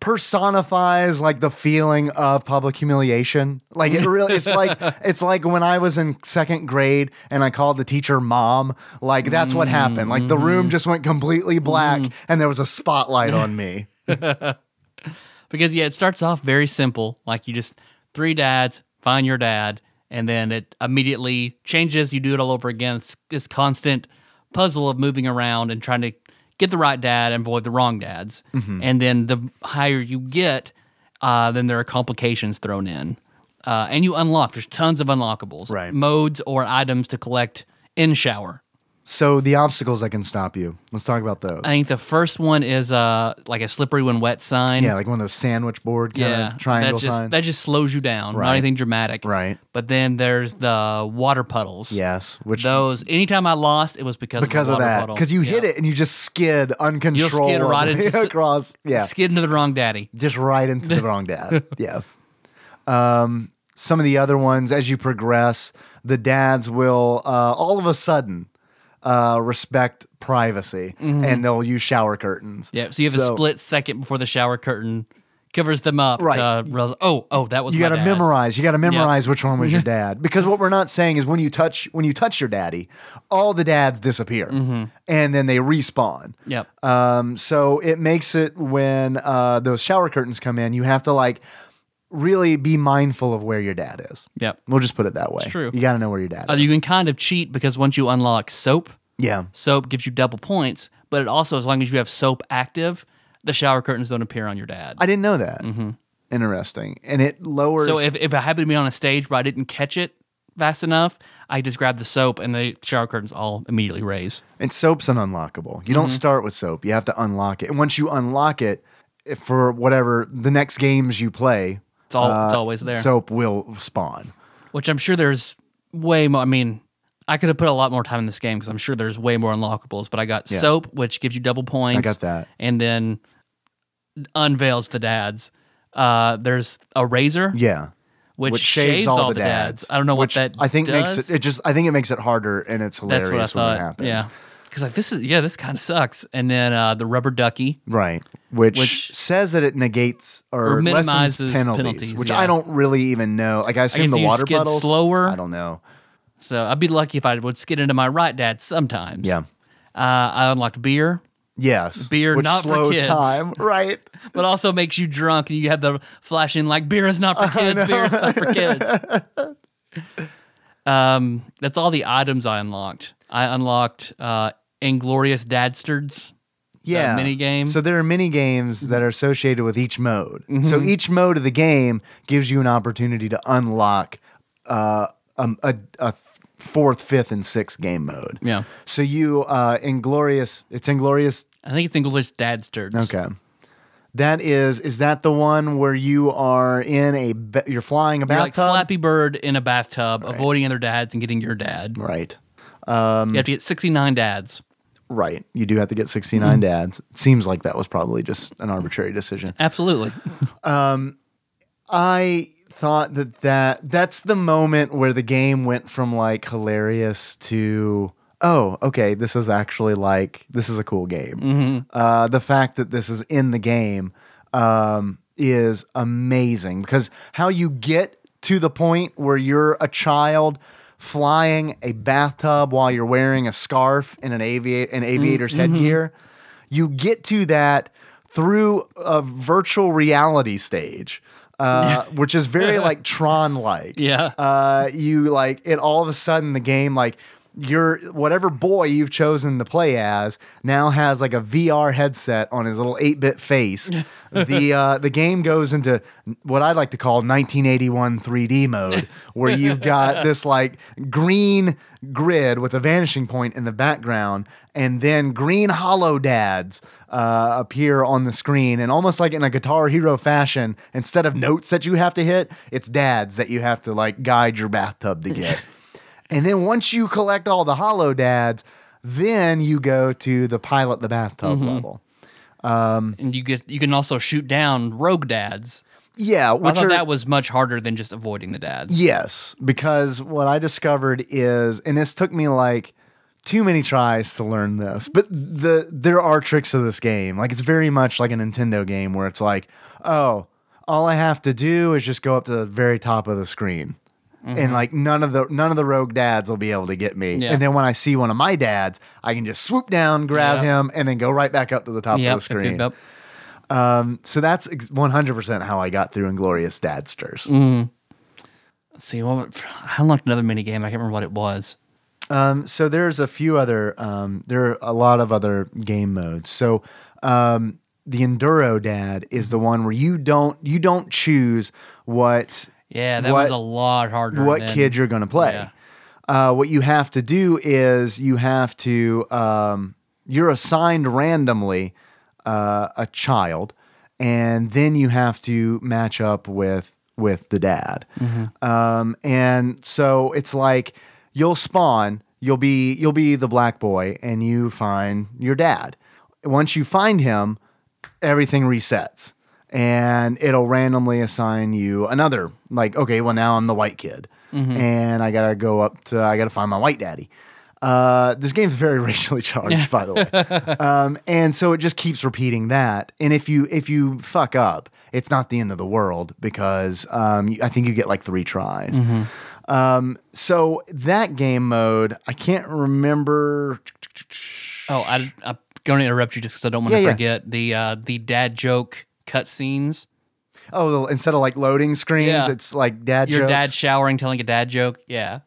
[SPEAKER 3] personifies like the feeling of public humiliation. Like it really, it's like *laughs* it's like when I was in second grade and I called the teacher mom. Like that's what happened. Like the room mm-hmm. just went completely black mm-hmm. and there was a spotlight on me. *laughs*
[SPEAKER 2] Because yeah, it starts off very simple. Like you just three dads, find your dad, and then it immediately changes. You do it all over again. It's this constant puzzle of moving around and trying to get the right dad and avoid the wrong dads.
[SPEAKER 3] Mm-hmm.
[SPEAKER 2] And then the higher you get, uh, then there are complications thrown in. Uh, and you unlock. There's tons of unlockables,
[SPEAKER 3] Right.
[SPEAKER 2] Modes or items to collect in shower.
[SPEAKER 3] So the obstacles that can stop you. Let's talk about those.
[SPEAKER 2] I think the first one is uh like a slippery when wet sign.
[SPEAKER 3] yeah, like one of those sandwich board kind
[SPEAKER 2] yeah,
[SPEAKER 3] of triangle
[SPEAKER 2] that just,
[SPEAKER 3] signs.
[SPEAKER 2] That just slows you down.
[SPEAKER 3] Right.
[SPEAKER 2] Not anything dramatic.
[SPEAKER 3] Right.
[SPEAKER 2] But then there's the water puddles.
[SPEAKER 3] yes, which
[SPEAKER 2] Those anytime I lost, it was because
[SPEAKER 3] because
[SPEAKER 2] of,
[SPEAKER 3] of
[SPEAKER 2] the water
[SPEAKER 3] that, because you
[SPEAKER 2] Yeah.
[SPEAKER 3] hit it and you just skid uncontrollably
[SPEAKER 2] right into *laughs*
[SPEAKER 3] across. Yeah,
[SPEAKER 2] Skid into the wrong daddy.
[SPEAKER 3] just right into the wrong dad. *laughs* Yeah. Um, some of the other ones, as you progress, the dads will uh, all of a sudden uh, respect privacy and they'll use shower curtains.
[SPEAKER 2] Mm-hmm. Yeah. So you have a split second before the shower curtain covers them up.
[SPEAKER 3] Right.
[SPEAKER 2] To realize, oh, oh, that was
[SPEAKER 3] You got to memorize. You got to memorize which one was your *laughs* dad. Because what we're not saying is when you touch when you touch your daddy, all the dads disappear and then they respawn.
[SPEAKER 2] Yep.
[SPEAKER 3] Um, so it makes it when uh, those shower curtains come in, you have to like really be mindful of where your dad is.
[SPEAKER 2] Yep.
[SPEAKER 3] We'll just put it that way.
[SPEAKER 2] It's true.
[SPEAKER 3] You got to know where your dad
[SPEAKER 2] Uh,
[SPEAKER 3] is.
[SPEAKER 2] you can kind of cheat because once you unlock soap,
[SPEAKER 3] yeah.
[SPEAKER 2] soap gives you double points. But it also, as long as you have soap active, the shower curtains don't appear on your dad.
[SPEAKER 3] I didn't know that. Interesting. And it lowers.
[SPEAKER 2] Mm-hmm. So if, if I happen to be on a stage where I didn't catch it fast enough, I just grab the soap and the shower curtains all immediately raise.
[SPEAKER 3] And soap's an unlockable. You
[SPEAKER 2] Mm-hmm.
[SPEAKER 3] don't start with soap. You have to unlock it. And once you unlock it, if for whatever the next games you play,
[SPEAKER 2] It's all
[SPEAKER 3] uh,
[SPEAKER 2] it's always there.
[SPEAKER 3] Soap will spawn.
[SPEAKER 2] Which I'm sure there's way more. I mean, I could have put a lot more time in this game because I'm sure there's way more unlockables. But I got
[SPEAKER 3] Yeah.
[SPEAKER 2] soap, which gives you double points.
[SPEAKER 3] I got that.
[SPEAKER 2] and then unveils the dads. Uh, there's a razor,
[SPEAKER 3] Yeah.
[SPEAKER 2] which, which shaves, all, the dads. I don't know
[SPEAKER 3] which
[SPEAKER 2] what that
[SPEAKER 3] I think
[SPEAKER 2] does.
[SPEAKER 3] makes it. It just. I think it makes it harder, and it's hilarious
[SPEAKER 2] That's what I
[SPEAKER 3] when it happens.
[SPEAKER 2] Yeah, because like this is yeah, this kind of sucks. And then uh, the rubber ducky.
[SPEAKER 3] Right. Which,
[SPEAKER 2] Which-
[SPEAKER 3] says that it negates or,
[SPEAKER 2] Or
[SPEAKER 3] lessens
[SPEAKER 2] minimizes
[SPEAKER 3] penalties,
[SPEAKER 2] penalties,
[SPEAKER 3] which
[SPEAKER 2] yeah.
[SPEAKER 3] I don't really even know. Like I assume
[SPEAKER 2] guess
[SPEAKER 3] the water bottle
[SPEAKER 2] slower.
[SPEAKER 3] I don't know.
[SPEAKER 2] So I'd be lucky if I would skid into my right dad sometimes.
[SPEAKER 3] Yeah.
[SPEAKER 2] Uh, I unlocked beer,
[SPEAKER 3] Yes.
[SPEAKER 2] Beer
[SPEAKER 3] which
[SPEAKER 2] not for kids.
[SPEAKER 3] time. *laughs* Right.
[SPEAKER 2] but also makes you drunk, and you have the flashing like beer is not for kids, beer is not for kids. *laughs* um, that's all the items I unlocked. I unlocked uh, Inglorious Dadstards.
[SPEAKER 3] Yeah.
[SPEAKER 2] mini game.
[SPEAKER 3] So there are mini games that are associated with each mode. So
[SPEAKER 2] Mm-hmm.
[SPEAKER 3] each mode of the game gives you an opportunity to unlock uh, um, a, a fourth, fifth, and sixth game mode.
[SPEAKER 2] Yeah.
[SPEAKER 3] So you uh, Inglorious. It's Inglorious.
[SPEAKER 2] I think it's Inglorious Dadstards.
[SPEAKER 3] Okay. That is is that the one where you are in a you're flying a
[SPEAKER 2] You're like
[SPEAKER 3] bathtub?
[SPEAKER 2] Flappy Bird in a bathtub, avoiding other dads and getting your dad.
[SPEAKER 3] right.
[SPEAKER 2] Um, you have to get 69 dads.
[SPEAKER 3] Right. You do have to get 69 mm-hmm. dads. It seems like that was probably just an mm-hmm. arbitrary decision.
[SPEAKER 2] Absolutely. *laughs*
[SPEAKER 3] Um, I thought that, that that's the moment where the game went from like hilarious to oh okay this is actually like this is a cool game mm-hmm. uh, the fact that this is in the game um, is amazing because how you get to the point where you're a child flying a bathtub while you're wearing a scarf and an aviator an aviator's headgear you get to that through a virtual reality stage uh, *laughs* which is very like *laughs* tron like
[SPEAKER 2] Yeah.
[SPEAKER 3] uh, you like it all of a sudden the game like your whatever boy you've chosen to play as now has like a VR headset on his little 8-bit face. *laughs* the uh, the game goes into what I like to call 1981 3D mode where you've got *laughs* this like green grid with a vanishing point in the background and then green hollow dads uh, appear on the screen and almost like in a guitar hero fashion instead of notes that you have to hit it's dads that you have to like guide your bathtub to get and then once you collect all the hollow dads then you go to the pilot the bathtub mm-hmm. level um,
[SPEAKER 2] and you get you can also shoot down rogue dads.
[SPEAKER 3] yeah
[SPEAKER 2] I
[SPEAKER 3] which
[SPEAKER 2] thought
[SPEAKER 3] are
[SPEAKER 2] that was much harder than just avoiding the dads.
[SPEAKER 3] Yes, because what I discovered is, and this took me like too many tries to learn this, but the there are tricks to this game. Like it's very much like a Nintendo game where it's like, oh, all I have to do is just go up to the very top of the screen. And like none of the none of the rogue dads will be able to get me.
[SPEAKER 2] Yeah.
[SPEAKER 3] And then when I see one of my dads, I can just swoop down, grab
[SPEAKER 2] Yep.
[SPEAKER 3] him, and then go right back up to the top
[SPEAKER 2] Yep,
[SPEAKER 3] of the screen.
[SPEAKER 2] yep.
[SPEAKER 3] Um, so that's 100% how I got through Inglorious Dadsters.
[SPEAKER 2] Mm. Let's see, what, I unlocked another mini game. I can't remember what it was.
[SPEAKER 3] Um, so there's a few other, um, there are a lot of other game modes. So um, the Enduro Dad is the one where you don't you don't choose what
[SPEAKER 2] Yeah, that
[SPEAKER 3] what,
[SPEAKER 2] was a lot harder.
[SPEAKER 3] what
[SPEAKER 2] than-
[SPEAKER 3] kid you're going to play.
[SPEAKER 2] Yeah.
[SPEAKER 3] Uh, what you have to do is you have to um, you're assigned randomly uh, a child, and then you have to match up with with the dad. Um, and so it's like you'll spawn. You'll be you'll be the black boy, and you find your dad. Once you find him, everything resets and it'll randomly assign you another like okay well now i'm the white kid. And i gotta go up to i gotta find my white daddy. Uh, this game's very *laughs* racially charged by the way. Um, and so it just keeps repeating that. And if you if you fuck up it's not the end of the world because um, you- i think you get like three tries. Um, so that game mode i can't remember.
[SPEAKER 2] Oh, I, I'm going to interrupt you just because I don't want to
[SPEAKER 3] Yeah, yeah.
[SPEAKER 2] forget. The uh, the dad joke cutscenes.
[SPEAKER 3] oh instead of like loading screens
[SPEAKER 2] Yeah.
[SPEAKER 3] it's like dad
[SPEAKER 2] Your
[SPEAKER 3] jokes.
[SPEAKER 2] dad showering, telling a dad joke. Yeah.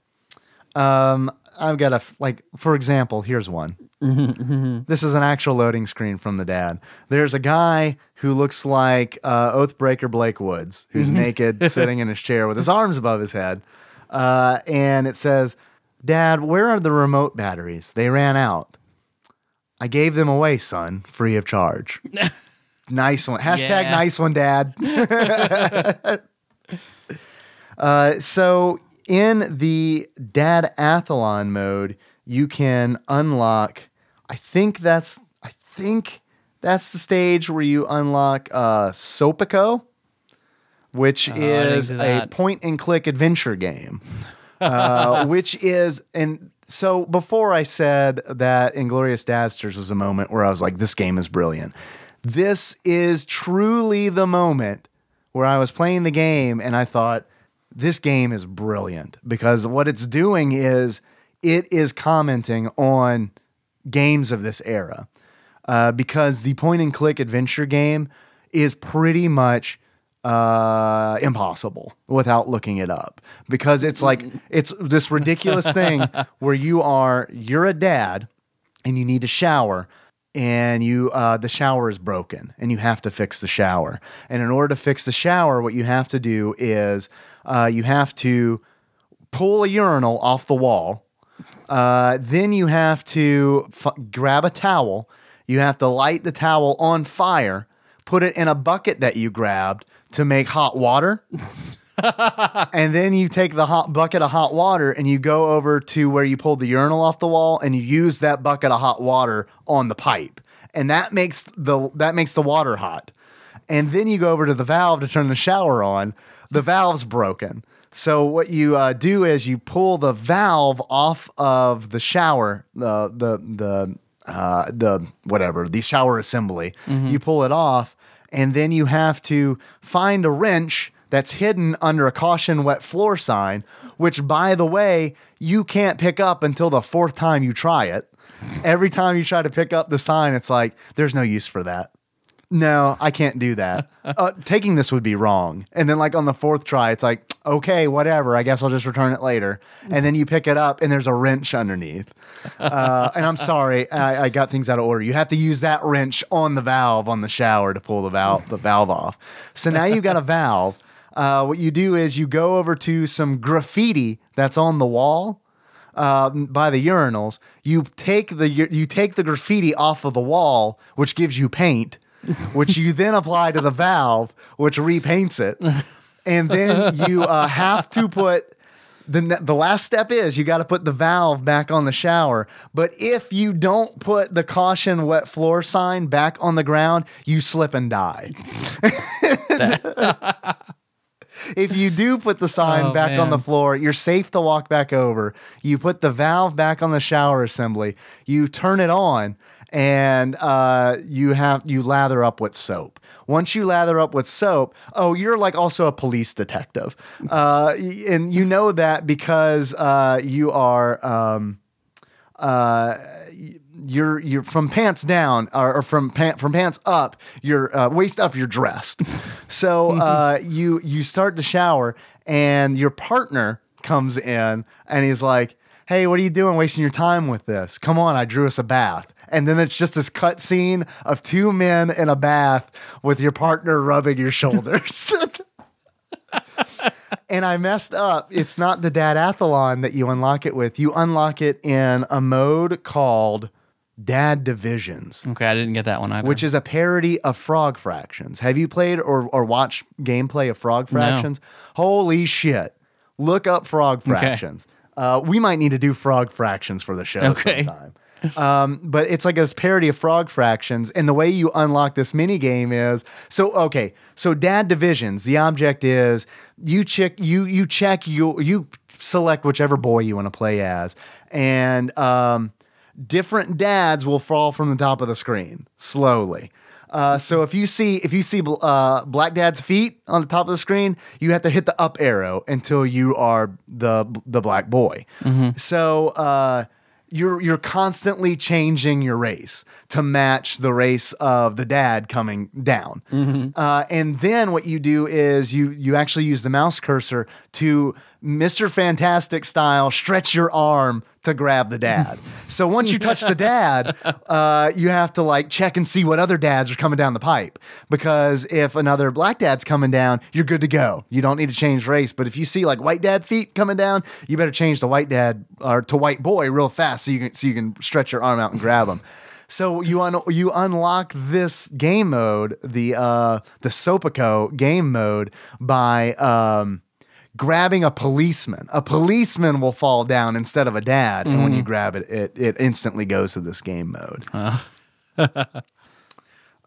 [SPEAKER 3] Um, I've got a f- like for example. Here's one. This is an actual loading screen from the dad. There's a guy who looks like uh, Oathbreaker Blake Woods, who's naked, *laughs* sitting in his chair with his arms above his head, uh, and it says, "Dad, where are the remote batteries? They ran out. I gave them away, son, free of charge." *laughs* nice one. Hashtag
[SPEAKER 2] Yeah.
[SPEAKER 3] nice one, Dad. *laughs* *laughs* uh, so in the Dad Athlon mode, you can unlock. I think that's. I think that's the stage where you unlock uh, Sopico, which
[SPEAKER 2] Oh,
[SPEAKER 3] is a point and click adventure game. uh, *laughs* which is and so before I said that Inglorious Dasters was a moment where I was like, this game is brilliant. This is truly the moment where I was playing the game and I thought, this game is brilliant because what it's doing is it is commenting on games of this era. Uh, because the point and click adventure game is pretty much uh, impossible without looking it up because it's like *laughs* it's this ridiculous thing where you are you're a dad and you need to shower and you uh, the shower is broken and you have to fix the shower and in order to fix the shower what you have to do is uh, you have to pull a urinal off the wall uh, then you have to f- grab a towel. You have to light the towel on fire, put it in a bucket that you grabbed to make hot water. *laughs* *laughs* and then you take the hot bucket of hot water and you go over to where you pulled the urinal off the wall and you use that bucket of hot water on the pipe. And that makes the that makes the water hot. And then you go over to the valve to turn the shower on. The valve's broken. So what you uh, do is you pull the valve off of the shower, the the the uh, the whatever the shower assembly. You pull it off, and then you have to find a wrench that's hidden under a caution wet floor sign, which by the way you can't pick up until the fourth time you try it. Every time you try to pick up the sign, it's like there's no use for that. No, I can't do that. *laughs* Uh, taking this would be wrong. And then, like on the fourth try, it's like, okay, whatever. I guess I'll just return it later. And then you pick it up, and there's a wrench underneath. Uh, and I'm sorry, I, I got things out of order. You have to use that wrench on the valve on the shower to pull the valve the valve off. So now you've got a valve. Uh, what you do is you go over to some graffiti that's on the wall uh, by the urinals. You take the you take the graffiti off of the wall, which gives you paint, *laughs* which you then apply to the valve, which repaints it, and then you uh, have to put. The, the last step is you got to put the valve back on the shower. But if you don't put the caution wet floor sign back on the ground, you slip and die. *laughs* if you do put the sign
[SPEAKER 2] Oh,
[SPEAKER 3] back on the floor, you're safe to walk back over. You put the valve back on the shower assembly. You turn it on, and uh, you have you lather up with soap. Once you lather up with soap, oh, you're like also a police detective, uh, and you know that because uh, you are. Um, uh, you're you're from pants down or, or from pant from pants up your uh, waist up you're dressed. *laughs* So uh, you you start to shower and your partner comes in and he's like hey what are you doing wasting your time with this? Come on i drew us a bath. And then it's just this cut scene of two men in a bath with your partner rubbing your shoulders. *laughs* And I messed up. It's not the Dad Athlon that you unlock it with. You unlock it in a mode called Dad Divisions,
[SPEAKER 2] Okay, I didn't get that one either.
[SPEAKER 3] which is a parody of Frog Fractions. Have you played or, or watched gameplay of Frog Fractions? Holy shit. Look up Frog Fractions. Uh, we might need to do Frog Fractions for the show
[SPEAKER 2] Okay.
[SPEAKER 3] sometime. Um, but it's like this parody of frog fractions, and the way you unlock this mini game is so okay. So dad divisions. The object is you check you you check you you select whichever boy you want to play as, and um, different dads will fall from the top of the screen slowly. Uh, so if you see if you see uh, Black Dad's feet on the top of the screen, you have to hit the up arrow until you are the the black boy. So uh, you're you're constantly changing your race to match the race of the dad coming down. Uh, and then what you do is you you actually use the mouse cursor to Mr. Fantastic style stretch your arm to grab the dad. so once you touch the *laughs* dad, uh, you have to like check and see what other dads are coming down the pipe because if another black dad's coming down, you're good to go. You don't need to change race. But if you see like white dad feet coming down, you better change to white dad or to white boy real fast so you can so you can stretch your arm out and grab him. So you un- you unlock this game mode, the uh, the Sopico game mode, by um, grabbing a policeman. A policeman will fall down instead of a dad, and when you grab it, it it instantly goes to this game mode. *laughs*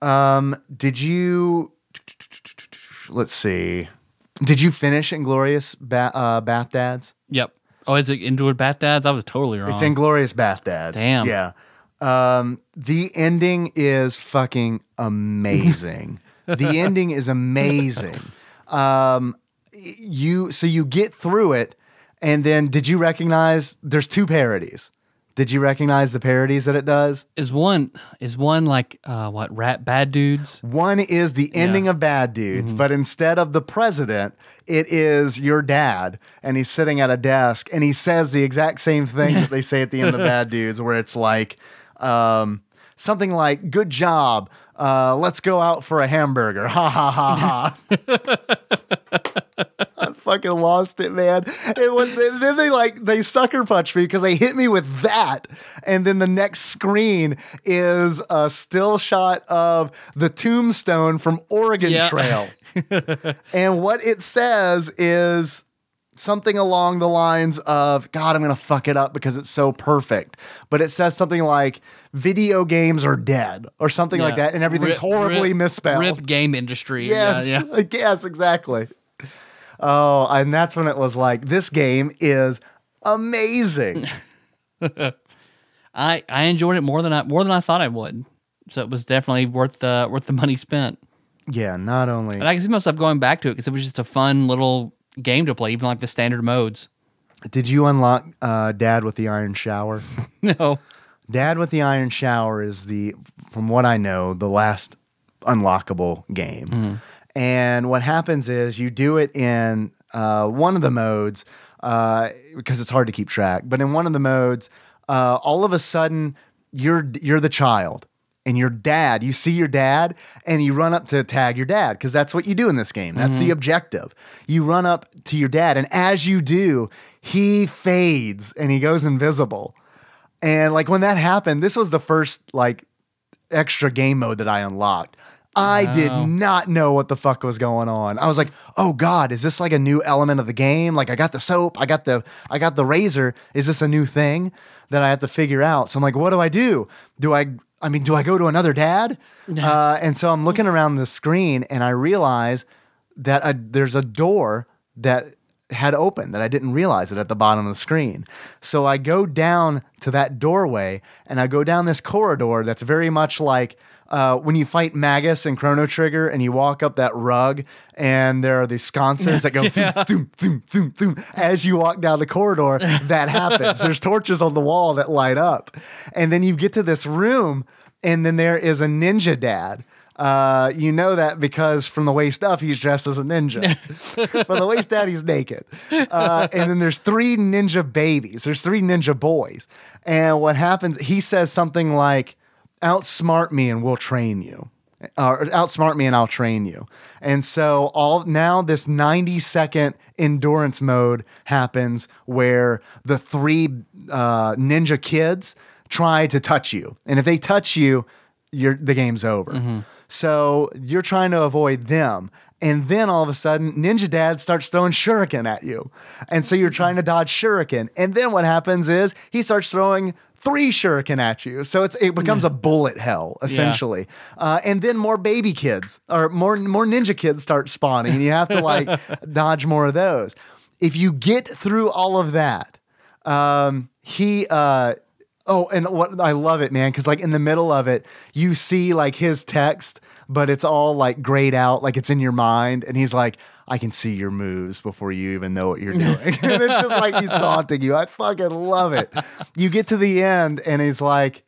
[SPEAKER 3] *laughs* um, did you? Let's see. Did you finish Inglorious ba- uh, Bath Dads?
[SPEAKER 2] Yep. Oh, is it Endured Bat Dads? I was totally wrong.
[SPEAKER 3] It's Inglorious Bath Dads.
[SPEAKER 2] Damn.
[SPEAKER 3] Yeah. Um, the ending is fucking amazing. *laughs* the ending is amazing. Um, you so you get through it, and then did you recognize? There's two parodies. Did you recognize the parodies that it does?
[SPEAKER 2] is one is one like uh what rat bad dudes?
[SPEAKER 3] One is the ending of Bad Dudes, but instead of the president, it is your dad, and he's sitting at a desk, and he says the exact same thing that they say at the end of Bad *laughs* Dudes, where it's like um, something like "Good job, uh, let's go out for a hamburger." *laughs* Ha ha ha ha. *laughs* Fucking lost it, man. And then they like they sucker punch me because they hit me with that, and then the next screen is a still shot of the tombstone from Oregon
[SPEAKER 2] Yeah.
[SPEAKER 3] Trail, *laughs* and what it says is something along the lines of God, I'm gonna fuck it up because it's so perfect. But it says something like video games are dead or something like that, and everything's
[SPEAKER 2] Rip-
[SPEAKER 3] horribly
[SPEAKER 2] rip-
[SPEAKER 3] misspelled.
[SPEAKER 2] Rip game industry.
[SPEAKER 3] Yes.
[SPEAKER 2] Yeah, yeah. *laughs*
[SPEAKER 3] Yes, exactly. Oh, and that's when it was like, this game is amazing. *laughs*
[SPEAKER 2] I I enjoyed it more than I more than I thought I would. So it was definitely worth the worth the money spent.
[SPEAKER 3] yeah, not only
[SPEAKER 2] And I can see myself going back to it because it was just a fun little game to play, even like the standard modes.
[SPEAKER 3] did you unlock uh, Dad with the Iron Shower? *laughs* *laughs*
[SPEAKER 2] No.
[SPEAKER 3] Dad with the Iron Shower is the, from what I know, the last unlockable game. And what happens is you do it in uh, one of the modes uh, because it's hard to keep track. But in one of the modes, uh, all of a sudden you're you're the child. And your dad, you see your dad, and you run up to tag your dad because that's what you do in this game. That's the objective. You run up to your dad, and as you do, he fades and he goes invisible. And like when that happened, this was the first like extra game mode that I unlocked. I did not know what the fuck was going on. I was like, "Oh god, is this like a new element of the game? Like I got the soap, I got the I got the razor. Is this a new thing that I have to figure out?" So I'm like, "What do I do? Do I I mean, do I go to another dad?" uh, and so I'm looking around the screen and I realize that a, there's a door that had opened that I didn't realize it at the bottom of the screen. So I go down to that doorway and I go down this corridor that's very much like uh, when you fight Magus and Chrono Trigger and you walk up that rug and there are these sconces that go *laughs* thum, thum, thum, thum, thum. as you walk down the corridor, that *laughs* happens. There's torches on the wall that light up. And then you get to this room and then there is a ninja dad. Uh, you know that because from the waist up, he's dressed as a ninja. *laughs* from the waist down, he's naked. Uh, and then there's three ninja babies. There's three ninja boys. And what happens, he says something like, outsmart me and we'll train you. Or outsmart me and I'll train you. And so all now this 90 second endurance mode happens where the three uh, ninja kids try to touch you. And if they touch you, you're, the game's over. So you're trying to avoid them. And then all of a sudden, Ninja Dad starts throwing shuriken at you. And so you're trying to dodge shuriken. And then what happens is he starts throwing three shuriken at you. So it's it becomes a bullet hell, essentially. Uh, and then more baby kids or more, more ninja kids start spawning. And you have to like *laughs* dodge more of those. If you get through all of that, um, he uh, oh, and what I love it, man, because like in the middle of it, you see like his text, but it's all like grayed out, like it's in your mind, and he's like, I can see your moves before you even know what you're doing. *laughs* and it's just like he's *laughs* taunting you. I fucking love it. You get to the end, and he's like,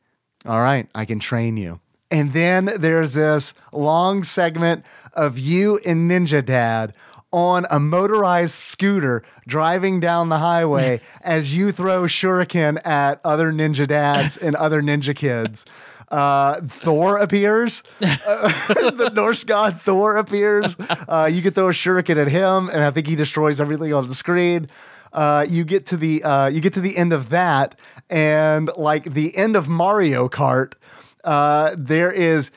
[SPEAKER 3] All right, I can train you. And then there's this long segment of you and Ninja Dad on a motorized scooter driving down the highway *laughs* as you throw shuriken at other ninja dads and other ninja kids. Uh, Thor appears. Uh, *laughs* the Norse god Thor appears. Uh, you can throw a shuriken at him, and I think he destroys everything on the screen. Uh, you get to the uh, you get to the end of that, and like the end of Mario Kart, uh, there is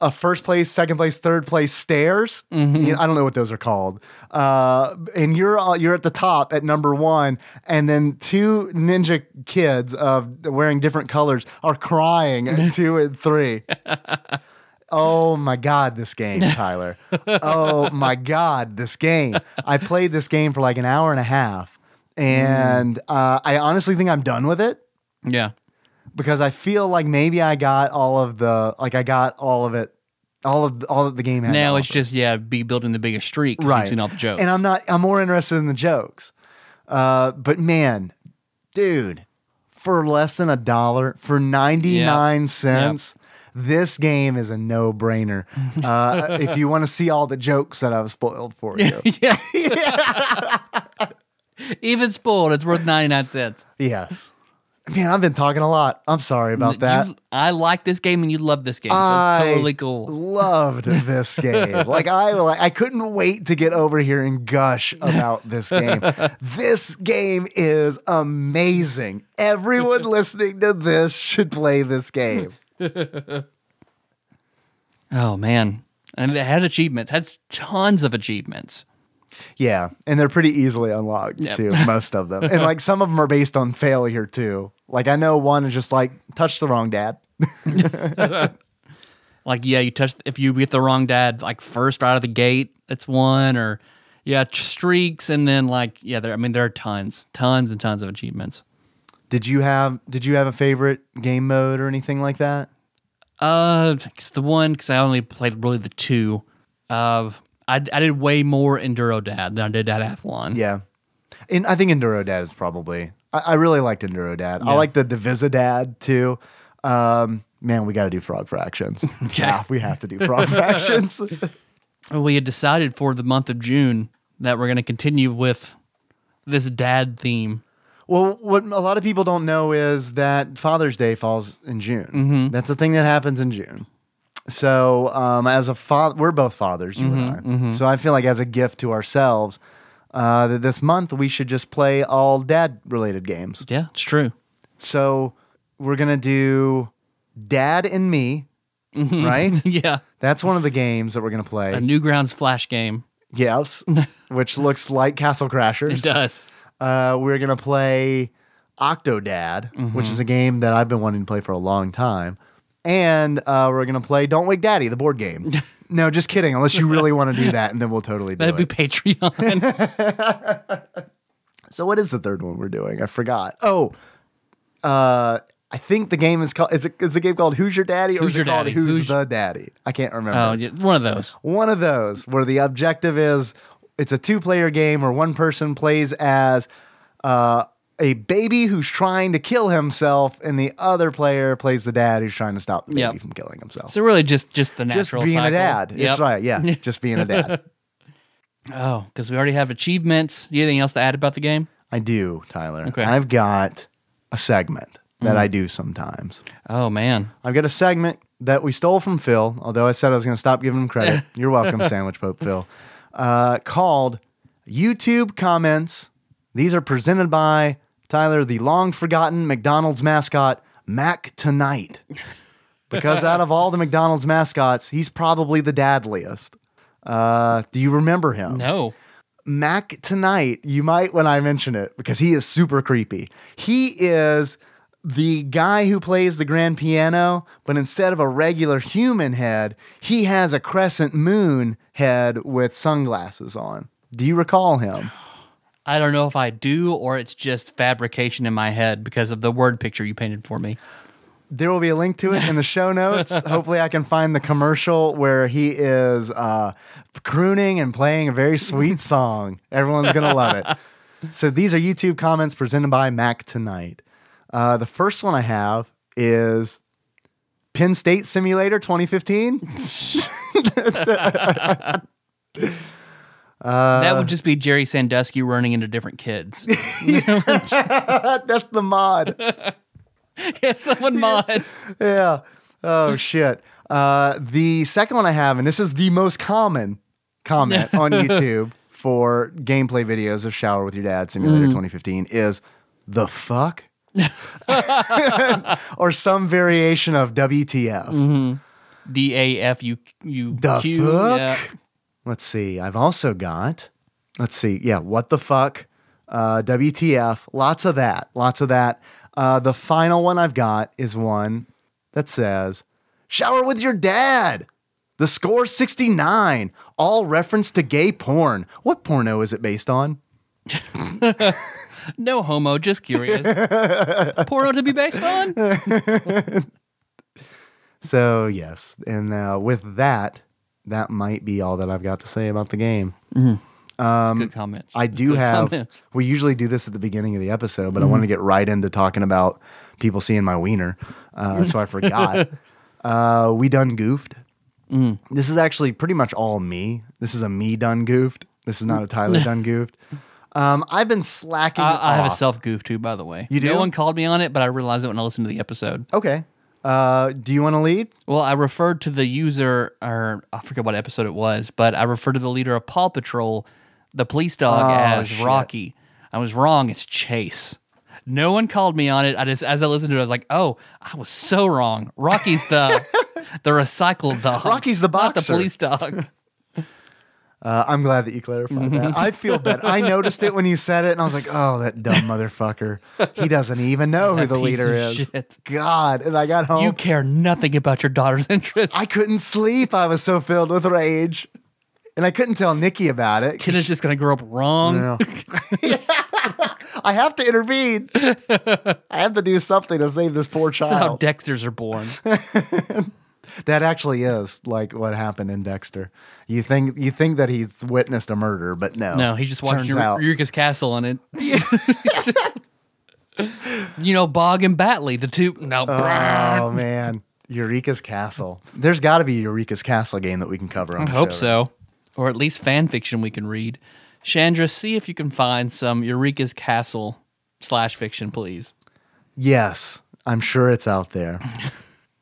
[SPEAKER 3] a first place, second place, third place stairs.
[SPEAKER 2] Mm-hmm.
[SPEAKER 3] You know, I don't know what those are called. Uh, and you're uh, you're at the top at number one, and then two ninja kids of wearing different colors are crying at *laughs* two and three. Oh my God, this game, Tyler. oh *laughs* my God, this game. I played this game for like an hour and a half. And uh, I honestly think I'm done with it
[SPEAKER 2] Yeah.
[SPEAKER 3] Because I feel like maybe I got all of the, like, I got all of it, all of all that the game to
[SPEAKER 2] Now it's just yeah, be building the biggest streak.
[SPEAKER 3] right.
[SPEAKER 2] You've seen all the jokes.
[SPEAKER 3] And I'm not, I'm more interested in the jokes. Uh, but man, dude, for less than a dollar, for 99 cents, this game is a no brainer. Uh, *laughs* if you want to see all the jokes that I've spoiled for you. *laughs*
[SPEAKER 2] yeah. *laughs* Even spoiled, it's worth ninety nine cents.
[SPEAKER 3] yes. Man, I've been talking a lot. I'm sorry about that.
[SPEAKER 2] You- I like this game and you love this game, so
[SPEAKER 3] I
[SPEAKER 2] it's totally cool.
[SPEAKER 3] loved this *laughs* game. like I like I couldn't wait to get over here and gush *laughs* about this game. this game is amazing. Everyone *laughs* listening to this should play this game.
[SPEAKER 2] Oh man, and it had achievements. Had tons of achievements.
[SPEAKER 3] Yeah, and they're pretty easily unlocked
[SPEAKER 2] Yep.
[SPEAKER 3] too, most of them. And like some of them are based on failure too. Like I know one is just like touch the wrong dad. *laughs*
[SPEAKER 2] Like yeah, you touch if you get the wrong dad like first out of the gate, it's one or yeah tr- streaks and then like yeah there I mean there are tons, tons and tons of achievements.
[SPEAKER 3] Did you have did you have a favorite game mode or anything like that?
[SPEAKER 2] Uh, it's the one because I only played really the two. Of I, I did way more Enduro Dad than I did Dad Athlon.
[SPEAKER 3] Yeah. And I think Enduro Dad is probably I, I really liked Enduro Dad. I like the Divisa Dad too. Um man, we gotta do frog fractions. *laughs* Yeah, we have to do frog *laughs* fractions.
[SPEAKER 2] We had decided for the month of June that we're going to continue with this dad theme.
[SPEAKER 3] Well, what a lot of people don't know is that Father's Day falls in June. That's a thing that happens in June. So, um, as a father, we're both fathers, you and I. So, I feel like as a gift to ourselves, uh, that this month we should just play all dad-related games.
[SPEAKER 2] Yeah, it's true.
[SPEAKER 3] So, we're gonna do Dad and Me, right? *laughs*
[SPEAKER 2] yeah,
[SPEAKER 3] That's one of the games that we're gonna play.
[SPEAKER 2] a Newgrounds Flash game.
[SPEAKER 3] yes, *laughs* which looks like Castle Crashers.
[SPEAKER 2] It does.
[SPEAKER 3] Uh, we're gonna play Octodad, which is a game that I've been wanting to play for a long time, and uh, we're gonna play Don't Wake Daddy, the board game. *laughs* no, just kidding. Unless you really want to do that, and then we'll totally do
[SPEAKER 2] That'd
[SPEAKER 3] it.
[SPEAKER 2] be Patreon. *laughs* *laughs*
[SPEAKER 3] so, what is the third one we're doing? I forgot. Oh, uh, I think the game is called. Is it is a game called Who's Your Daddy or
[SPEAKER 2] Who's
[SPEAKER 3] is it
[SPEAKER 2] Your
[SPEAKER 3] called
[SPEAKER 2] Daddy?
[SPEAKER 3] Who's,
[SPEAKER 2] Who's-
[SPEAKER 3] the Daddy? I can't remember.
[SPEAKER 2] oh, yeah, one of those.
[SPEAKER 3] one of those where the objective is it's a two player game where one person plays as uh, a baby who's trying to kill himself and the other player plays the dad who's trying to stop the baby
[SPEAKER 2] Yep.
[SPEAKER 3] from killing himself.
[SPEAKER 2] So really, just just the
[SPEAKER 3] just
[SPEAKER 2] natural.
[SPEAKER 3] being a dad.
[SPEAKER 2] Yep.
[SPEAKER 3] That's right. Yeah. *laughs* just being a dad. *laughs*
[SPEAKER 2] Oh, because we already have achievements. You anything else to add about the game?
[SPEAKER 3] I do, Tyler.
[SPEAKER 2] Okay. Mm.
[SPEAKER 3] I've got a segment that I do sometimes.
[SPEAKER 2] Oh man,
[SPEAKER 3] I've got a segment that we stole from Phil, although I said I was going to stop giving him credit. *laughs* You're welcome, Sandwich Pope Phil. Uh, called YouTube Comments. These are presented by Tyler, the long forgotten McDonald's mascot, Mac Tonight. *laughs* Because out of all the McDonald's mascots, he's probably the dadliest. Uh, do you remember him?
[SPEAKER 2] no.
[SPEAKER 3] Mac tonight, you might when I mention it because he is super creepy. He is the guy who plays the grand piano, but instead of a regular human head, he has a crescent moon head with sunglasses on. Do you recall him? *gasps* *laughs*
[SPEAKER 2] I don't know if I do or it's just fabrication in my head because of the word picture you painted for me.
[SPEAKER 3] There will be a link to it in the show notes. *laughs* Hopefully, I can find the commercial where he is uh, crooning and playing a very sweet song. Everyone's going to love it. *laughs* So, these are YouTube comments presented by Mac Tonight. Uh, the first one I have is Penn State Simulator 2015. *laughs*
[SPEAKER 2] that uh, would just be Jerry Sandusky running into different kids. *laughs* *laughs*
[SPEAKER 3] That's the mod. *laughs*
[SPEAKER 2] yeah, someone mod.
[SPEAKER 3] yeah. Oh shit. Uh, the second one I have, and this is the most common comment on YouTube for gameplay videos of Shower with Your Dad Simulator mm. 2015 is the fuck, or some variation of WTF. Mm-hmm.
[SPEAKER 2] D A F U U
[SPEAKER 3] The
[SPEAKER 2] Q.
[SPEAKER 3] fuck?
[SPEAKER 2] Yeah.
[SPEAKER 3] Let's see. I've also got, let's see. Yeah, what the fuck? Uh, WTF. Lots of that. Lots of that. Uh, the final one I've got is one that says, Shower with your dad. The score 69. All reference to gay porn. What porno is it based on? *laughs*
[SPEAKER 2] No homo, just curious. *laughs* Porno to be based on? *laughs*
[SPEAKER 3] So, yes. And uh, with that, that might be all that I've got to say about the game.
[SPEAKER 2] Good comments.
[SPEAKER 3] Um, I do
[SPEAKER 2] Good
[SPEAKER 3] have.
[SPEAKER 2] comments.
[SPEAKER 3] We usually do this at the beginning of the episode, but I wanted to get right into talking about people seeing my wiener, uh, so I *laughs* forgot. uh, we done goofed. This is actually pretty much all me. This is a me done goofed. This is not a Tyler done *laughs* goofed. Um, I've been slacking.
[SPEAKER 2] I, I have a self goof too, by the way.
[SPEAKER 3] You do?
[SPEAKER 2] No one called me on it, but I realized it when I listened to the episode.
[SPEAKER 3] Okay. Uh, do you want to lead?
[SPEAKER 2] Well, I referred to the user, or I forget what episode it was, but I referred to the leader of Paw Patrol, the police dog,
[SPEAKER 3] Oh,
[SPEAKER 2] as
[SPEAKER 3] shit.
[SPEAKER 2] Rocky. I was wrong. It's Chase. No one called me on it. I just, as I listened to it, I was like, "Oh, I was so wrong. Rocky's the *laughs* the recycled dog.
[SPEAKER 3] Rocky's the boxer.
[SPEAKER 2] not the police dog." *laughs*
[SPEAKER 3] Uh, I'm glad that you clarified that. I feel bad. I noticed it when you said it, and I was like, "Oh, that dumb motherfucker! He doesn't even know *laughs* who the leader is."
[SPEAKER 2] shit.
[SPEAKER 3] God! And I got home.
[SPEAKER 2] You care nothing about your daughter's *laughs* interests.
[SPEAKER 3] I couldn't sleep. I was so filled with rage. And I couldn't tell Nikki about it.
[SPEAKER 2] Kid is just gonna grow up wrong.
[SPEAKER 3] No. *laughs* I have to intervene. I have to do something to save this poor
[SPEAKER 2] This is how. Dexters are born.
[SPEAKER 3] That actually is like what happened in Dexter. You think you think that he's witnessed a murder, but no.
[SPEAKER 2] No, he just watched Eureka's Castle on it. *laughs* *laughs* you know, Bog and Batley, the two. No,
[SPEAKER 3] Oh man, Eureka's Castle. There's got to be a Eureka's Castle game that we can cover.
[SPEAKER 2] I hope so, or at least fan fiction we can read. Chandra, see if you can find some Eureka's Castle slash fiction, please.
[SPEAKER 3] Yes, I'm sure it's out there.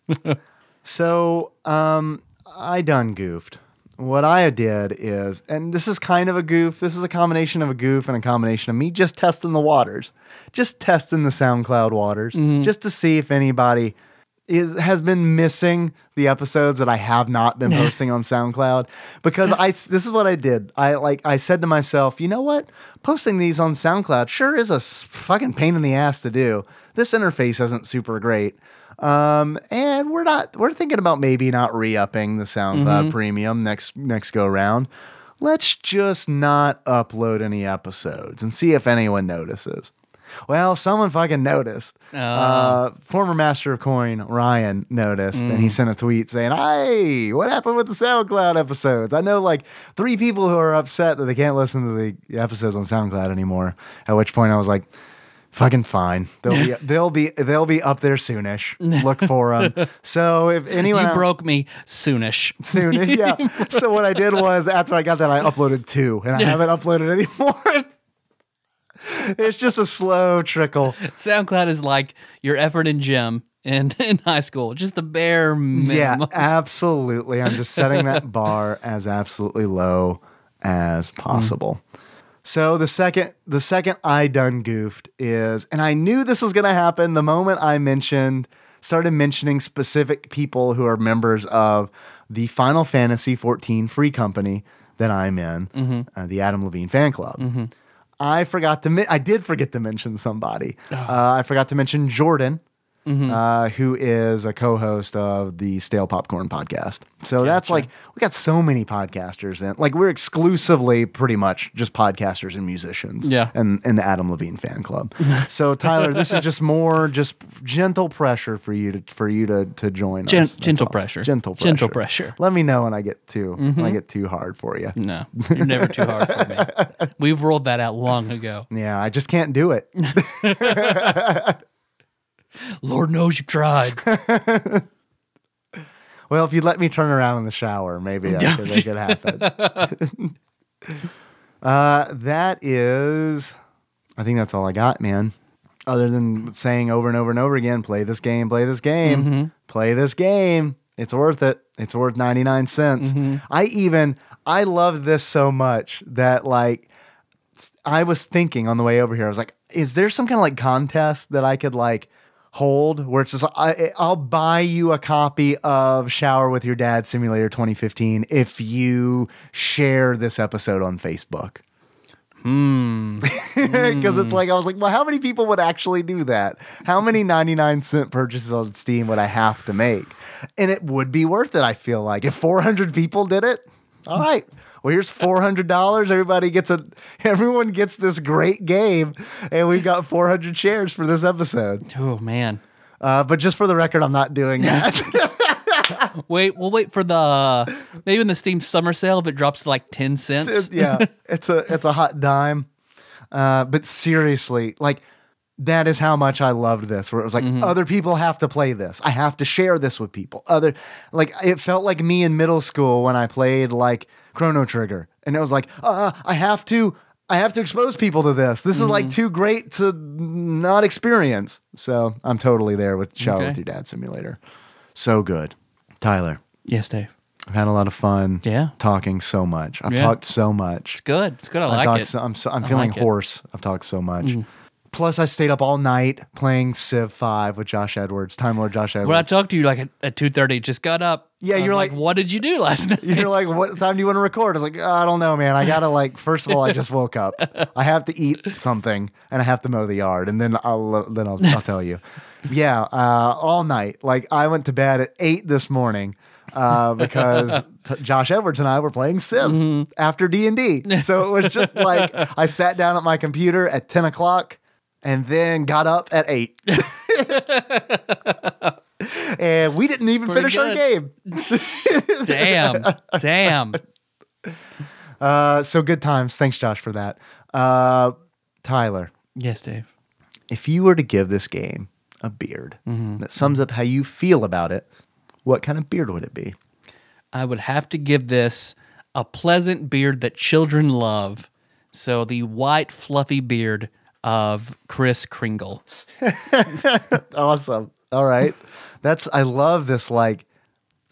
[SPEAKER 3] *laughs* so, um, I done goofed. What I did is, and this is kind of a goof. This is a combination of a goof and a combination of me just testing the waters, just testing the SoundCloud waters, just to see if anybody is has been missing the episodes that I have not been *laughs* posting on SoundCloud because I this is what I did. I like I said to myself, you know what? Posting these on SoundCloud sure is a fucking pain in the ass to do. This interface isn't super great. Um, and we're not we're thinking about maybe not re-upping the SoundCloud premium next next go round. Let's just not upload any episodes and see if anyone notices. Well, someone fucking noticed. Uh, former Master of Coin Ryan noticed, and he sent a tweet saying, "Hey, what happened with the SoundCloud episodes? I know like three people who are upset that they can't listen to the episodes on SoundCloud anymore." At which point, I was like, "Fucking fine. They'll be *laughs* they'll be they'll be up there soonish. Look for them." *laughs* So if anyone
[SPEAKER 2] You
[SPEAKER 3] out-
[SPEAKER 2] broke me soonish.
[SPEAKER 3] soon. *laughs* Yeah. So what I did was after I got that, I uploaded two, and I haven't uploaded anymore. it's just a slow trickle.
[SPEAKER 2] SoundCloud is like your effort in gym and in high school, just the bare minimum.
[SPEAKER 3] Yeah, absolutely. I'm just setting that bar as absolutely low as possible. So the second the second I done goofed is, and I knew this was gonna happen the moment I mentioned started mentioning specific people who are members of the Final Fantasy 14 free company that I'm in, uh, the Adam Levine fan club. I forgot to. Men- I did forget to mention somebody. Uh, I forgot to mention Jordan, uh, who is a co-host of the Stale Popcorn podcast. So that's like we got so many podcasters, and like we're exclusively pretty much just podcasters and musicians.
[SPEAKER 2] Yeah.
[SPEAKER 3] and in the Adam Levine fan club. *laughs* so Tyler, this is just more just gentle pressure for you to for you to to join
[SPEAKER 2] Gen-
[SPEAKER 3] us.
[SPEAKER 2] Gentle pressure.
[SPEAKER 3] Gentle pressure.
[SPEAKER 2] Gentle pressure.
[SPEAKER 3] Let me know when I get too when I get too hard for you.
[SPEAKER 2] No, you're never too hard for me. *laughs* We've rolled that out long ago.
[SPEAKER 3] Yeah, I just can't do it. *laughs*
[SPEAKER 2] Lord knows you've tried. *laughs*
[SPEAKER 3] Well, if you let me turn around in the shower, maybe I could make it happen. *laughs* uh, that is, I think that's all I got, man. Other than saying over and over and over again, play this game, play this game, play this game. It's worth it. It's worth 99 cents. I even, I love this so much that like, I was thinking on the way over here, I was like, is there some kind of like contest that I could like hold where it's just I, I'll buy you a copy of Shower with Your Dad Simulator 2015 if you share this episode on Facebook. Hmm. *laughs* Because it's like I was like, well, how many people would actually do that? How many 99 cent purchases on Steam would I have to make? And it would be worth it, I feel like. If 400 people did it, all right. Well, here's four hundred dollars. Everybody gets a. *laughs* Everyone gets this great game, and we've got four hundred shares for this episode.
[SPEAKER 2] Oh man.
[SPEAKER 3] Uh, but just for the record, I'm not doing *laughs* that. *laughs*
[SPEAKER 2] Wait, we'll wait for the maybe in the Steam summer sale if it drops to like ten cents.
[SPEAKER 3] It- yeah, it's a it's a hot dime. Uh, but seriously, like that is how much I loved this. Where it was like other people have to play this. I have to share this with people. Other like it felt like me in middle school when I played like Chrono Trigger, and it was like uh, I have to. I have to expose people to this. This is like too great to not experience. So I'm totally there with Shower
[SPEAKER 2] Okay.
[SPEAKER 3] with Your Dad Simulator. So good. Tyler,
[SPEAKER 2] Yes, Dave.
[SPEAKER 3] I've had a lot of fun
[SPEAKER 2] Yeah.
[SPEAKER 3] talking so much. I've
[SPEAKER 2] Yeah.
[SPEAKER 3] talked so much.
[SPEAKER 2] It's good. It's good. I
[SPEAKER 3] I
[SPEAKER 2] like it.
[SPEAKER 3] So, I'm so, I'm
[SPEAKER 2] I
[SPEAKER 3] feeling
[SPEAKER 2] like it. Mm.
[SPEAKER 3] hoarse. I've talked so much. Plus, I stayed up all night playing Civ Five with Josh Edwards, Time Lord Josh Edwards.
[SPEAKER 2] when I talked to you like at, at two thirty, just got up.
[SPEAKER 3] Yeah, you're like-
[SPEAKER 2] what did you do last *laughs* night?
[SPEAKER 3] You're like, what time do you want to record? I was like, "Oh, I don't know, man. I gotta like. First of all, I just woke up. I have to eat something, and I have to mow the yard, and then I'll then I'll, I'll tell you. Yeah, uh, all night. Like I went to bed at eight this morning uh, because t- Josh Edwards and I were playing Civ
[SPEAKER 2] Mm-hmm.
[SPEAKER 3] after D and D. So it was just like I sat down at my computer at ten o'clock, and then got up at eight. *laughs* and we didn't even
[SPEAKER 2] Pretty
[SPEAKER 3] finish our game. *laughs*
[SPEAKER 2] damn, damn. *laughs*
[SPEAKER 3] Uh, so good times. Thanks, Josh, for that. Uh, Tyler,
[SPEAKER 2] Yes, Dave.
[SPEAKER 3] if you were to give this game a beard
[SPEAKER 2] Mm-hmm.
[SPEAKER 3] that sums up how you feel about it, what kind of beard would it be?
[SPEAKER 2] I would have to give this a pleasant beard that children love. So the white fluffy beard of Kris Kringle. *laughs*
[SPEAKER 3] Awesome. All right. That's, I love this. Like,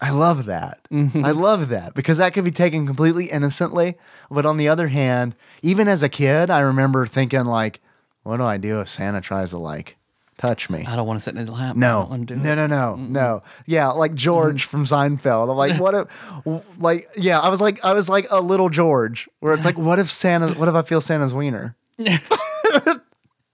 [SPEAKER 3] I love that.
[SPEAKER 2] Mm-hmm.
[SPEAKER 3] I love that because that could be taken completely innocently. But on the other hand, even as a kid, I remember thinking, like, what do I do if Santa tries to, like, touch me?
[SPEAKER 2] I don't want to sit in his lap.
[SPEAKER 3] No,
[SPEAKER 2] do
[SPEAKER 3] no, no, no, no. Yeah, like George from Seinfeld. I'm like, what if, like, yeah, I was like, I was like a little George, where it's like, what if Santa, what if I feel Santa's wiener? *laughs*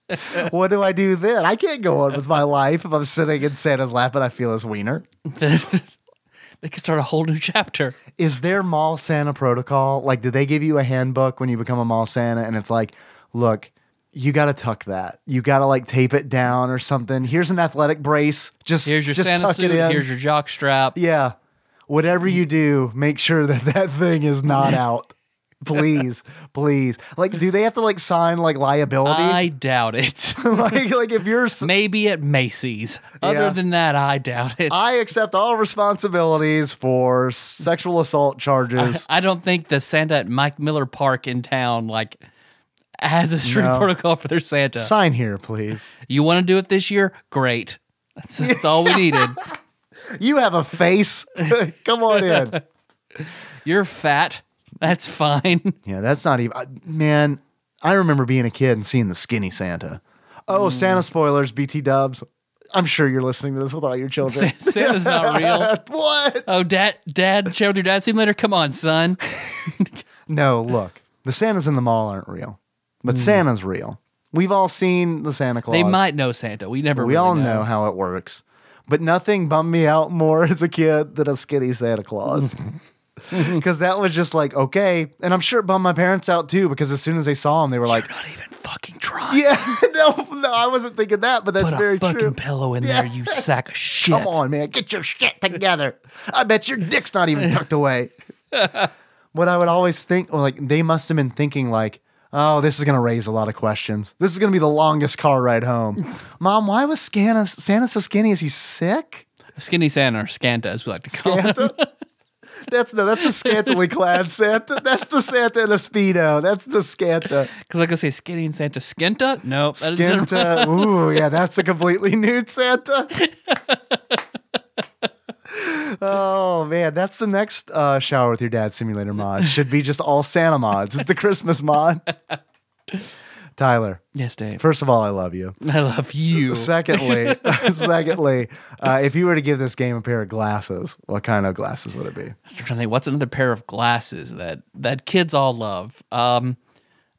[SPEAKER 3] *laughs* what do I do then? I can't go on with my life if I'm sitting in Santa's lap and I feel his wiener. *laughs*
[SPEAKER 2] they could start a whole new chapter.
[SPEAKER 3] Is there mall Santa protocol? Like, did they give you a handbook when you become a mall Santa? And it's like, look, you got to tuck that. You got to like tape it down or something. Here's an athletic brace. Just
[SPEAKER 2] Here's your
[SPEAKER 3] just
[SPEAKER 2] Santa
[SPEAKER 3] tuck
[SPEAKER 2] suit.
[SPEAKER 3] it in.
[SPEAKER 2] Here's your jock strap.
[SPEAKER 3] Yeah. Whatever you do, make sure that that thing is not *laughs* out. Please, please. Like, do they have to like sign like liability?
[SPEAKER 2] I doubt it. *laughs*
[SPEAKER 3] like, like if you're, s-
[SPEAKER 2] Maybe at Macy's. Other
[SPEAKER 3] Yeah.
[SPEAKER 2] than that, I doubt it.
[SPEAKER 3] I accept all responsibilities for sexual assault charges. *laughs*
[SPEAKER 2] I don't think the Santa at Mike Miller Park in town like has a strict
[SPEAKER 3] No. *laughs*
[SPEAKER 2] protocol for their Santa.
[SPEAKER 3] Sign here, please.
[SPEAKER 2] You want to do it this year? Great. That's, that's all we needed.
[SPEAKER 3] You have a face. Come on in.
[SPEAKER 2] You're fat. That's fine. *laughs*
[SPEAKER 3] Yeah, that's not even. Man, I remember being a kid and seeing the skinny Santa. Oh, mm. Santa spoilers, BT dubs. I'm sure you're listening to this with all your children.
[SPEAKER 2] Santa's not *laughs* real.
[SPEAKER 3] what?
[SPEAKER 2] Oh, dad, dad, share with your dad See later. Come on, son. *laughs*
[SPEAKER 3] No, look, the Santas in the mall aren't real, but mm. Santa's real. We've all seen the Santa Claus.
[SPEAKER 2] They might know Santa. We never.
[SPEAKER 3] We
[SPEAKER 2] really
[SPEAKER 3] all know. how it works. But nothing bummed me out more as a kid than a skinny Santa Claus. *laughs* Because that was just like, okay. And I'm sure it bummed my parents out too, because as soon as they saw him, they were like,
[SPEAKER 2] Not even fucking trying.
[SPEAKER 3] yeah, *laughs* no, no, I wasn't thinking that, but that's
[SPEAKER 2] Put
[SPEAKER 3] very
[SPEAKER 2] a fucking
[SPEAKER 3] true.
[SPEAKER 2] pillow in there, you *laughs* sack of shit.
[SPEAKER 3] Come on, man, get your shit together. I bet your dick's not even tucked away. what I would always think, or like, they must have been thinking, like, oh, this is going to raise a lot of questions. This is going to be the longest car ride home. Mom, why was Santa, Santa so skinny? Is he sick?
[SPEAKER 2] Skinny Santa or Scanta, as we like to call him.
[SPEAKER 3] That's no, that's a scantily clad Santa. That's the Santa in a speedo. That's the Scanta.
[SPEAKER 2] Because like I say, skinny and Santa. Skinta? Isn't-
[SPEAKER 3] Skenta. *laughs* Ooh, yeah, that's a completely nude Santa. oh man, that's the next uh, shower with your dad simulator mod. Should be just all Santa mods. It's the Christmas mod. Tyler.
[SPEAKER 2] Yes, Dave.
[SPEAKER 3] First of all, I love you.
[SPEAKER 2] I love you. *laughs*
[SPEAKER 3] Secondly, *laughs* secondly, uh, if you were to give this game a pair of glasses, what kind of glasses would it be?
[SPEAKER 2] I'm trying to think. What's another pair of glasses that that kids all love? Um,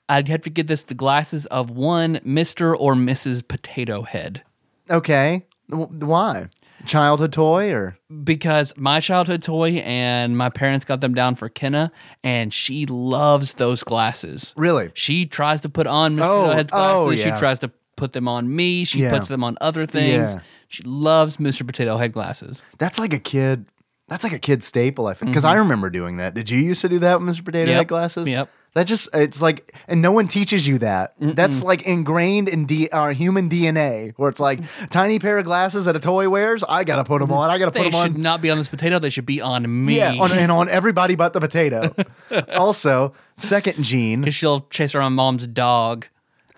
[SPEAKER 2] I'd have to give this the glasses of one Mister or Mrs. Potato Head
[SPEAKER 3] Okay, why? Childhood toy or
[SPEAKER 2] because my childhood toy and my parents got them down for Kenna, and she loves those glasses.
[SPEAKER 3] really?
[SPEAKER 2] She tries to put on Mr.
[SPEAKER 3] Oh,
[SPEAKER 2] Potato Head's glasses.
[SPEAKER 3] oh, yeah.
[SPEAKER 2] She tries to put them on me. She
[SPEAKER 3] Yeah.
[SPEAKER 2] puts them on other things.
[SPEAKER 3] Yeah.
[SPEAKER 2] She loves Mr. Potato Head glasses.
[SPEAKER 3] That's like a kid. That's like a kid staple. I think because I remember doing that. Did you used to do that with Mr. Potato
[SPEAKER 2] Mm-hmm. Yep.
[SPEAKER 3] Head glasses?
[SPEAKER 2] Yep.
[SPEAKER 3] That just it's like, and no one teaches you that. That's like ingrained in D, our human DNA, where it's like *laughs* tiny pair of glasses that a toy wears. I gotta put them on. I gotta put
[SPEAKER 2] They
[SPEAKER 3] them
[SPEAKER 2] should
[SPEAKER 3] on.
[SPEAKER 2] not be on this potato. They should be on me.
[SPEAKER 3] Yeah, on, and on everybody but the potato. *laughs* also, second gene.
[SPEAKER 2] Because she'll chase around mom's dog.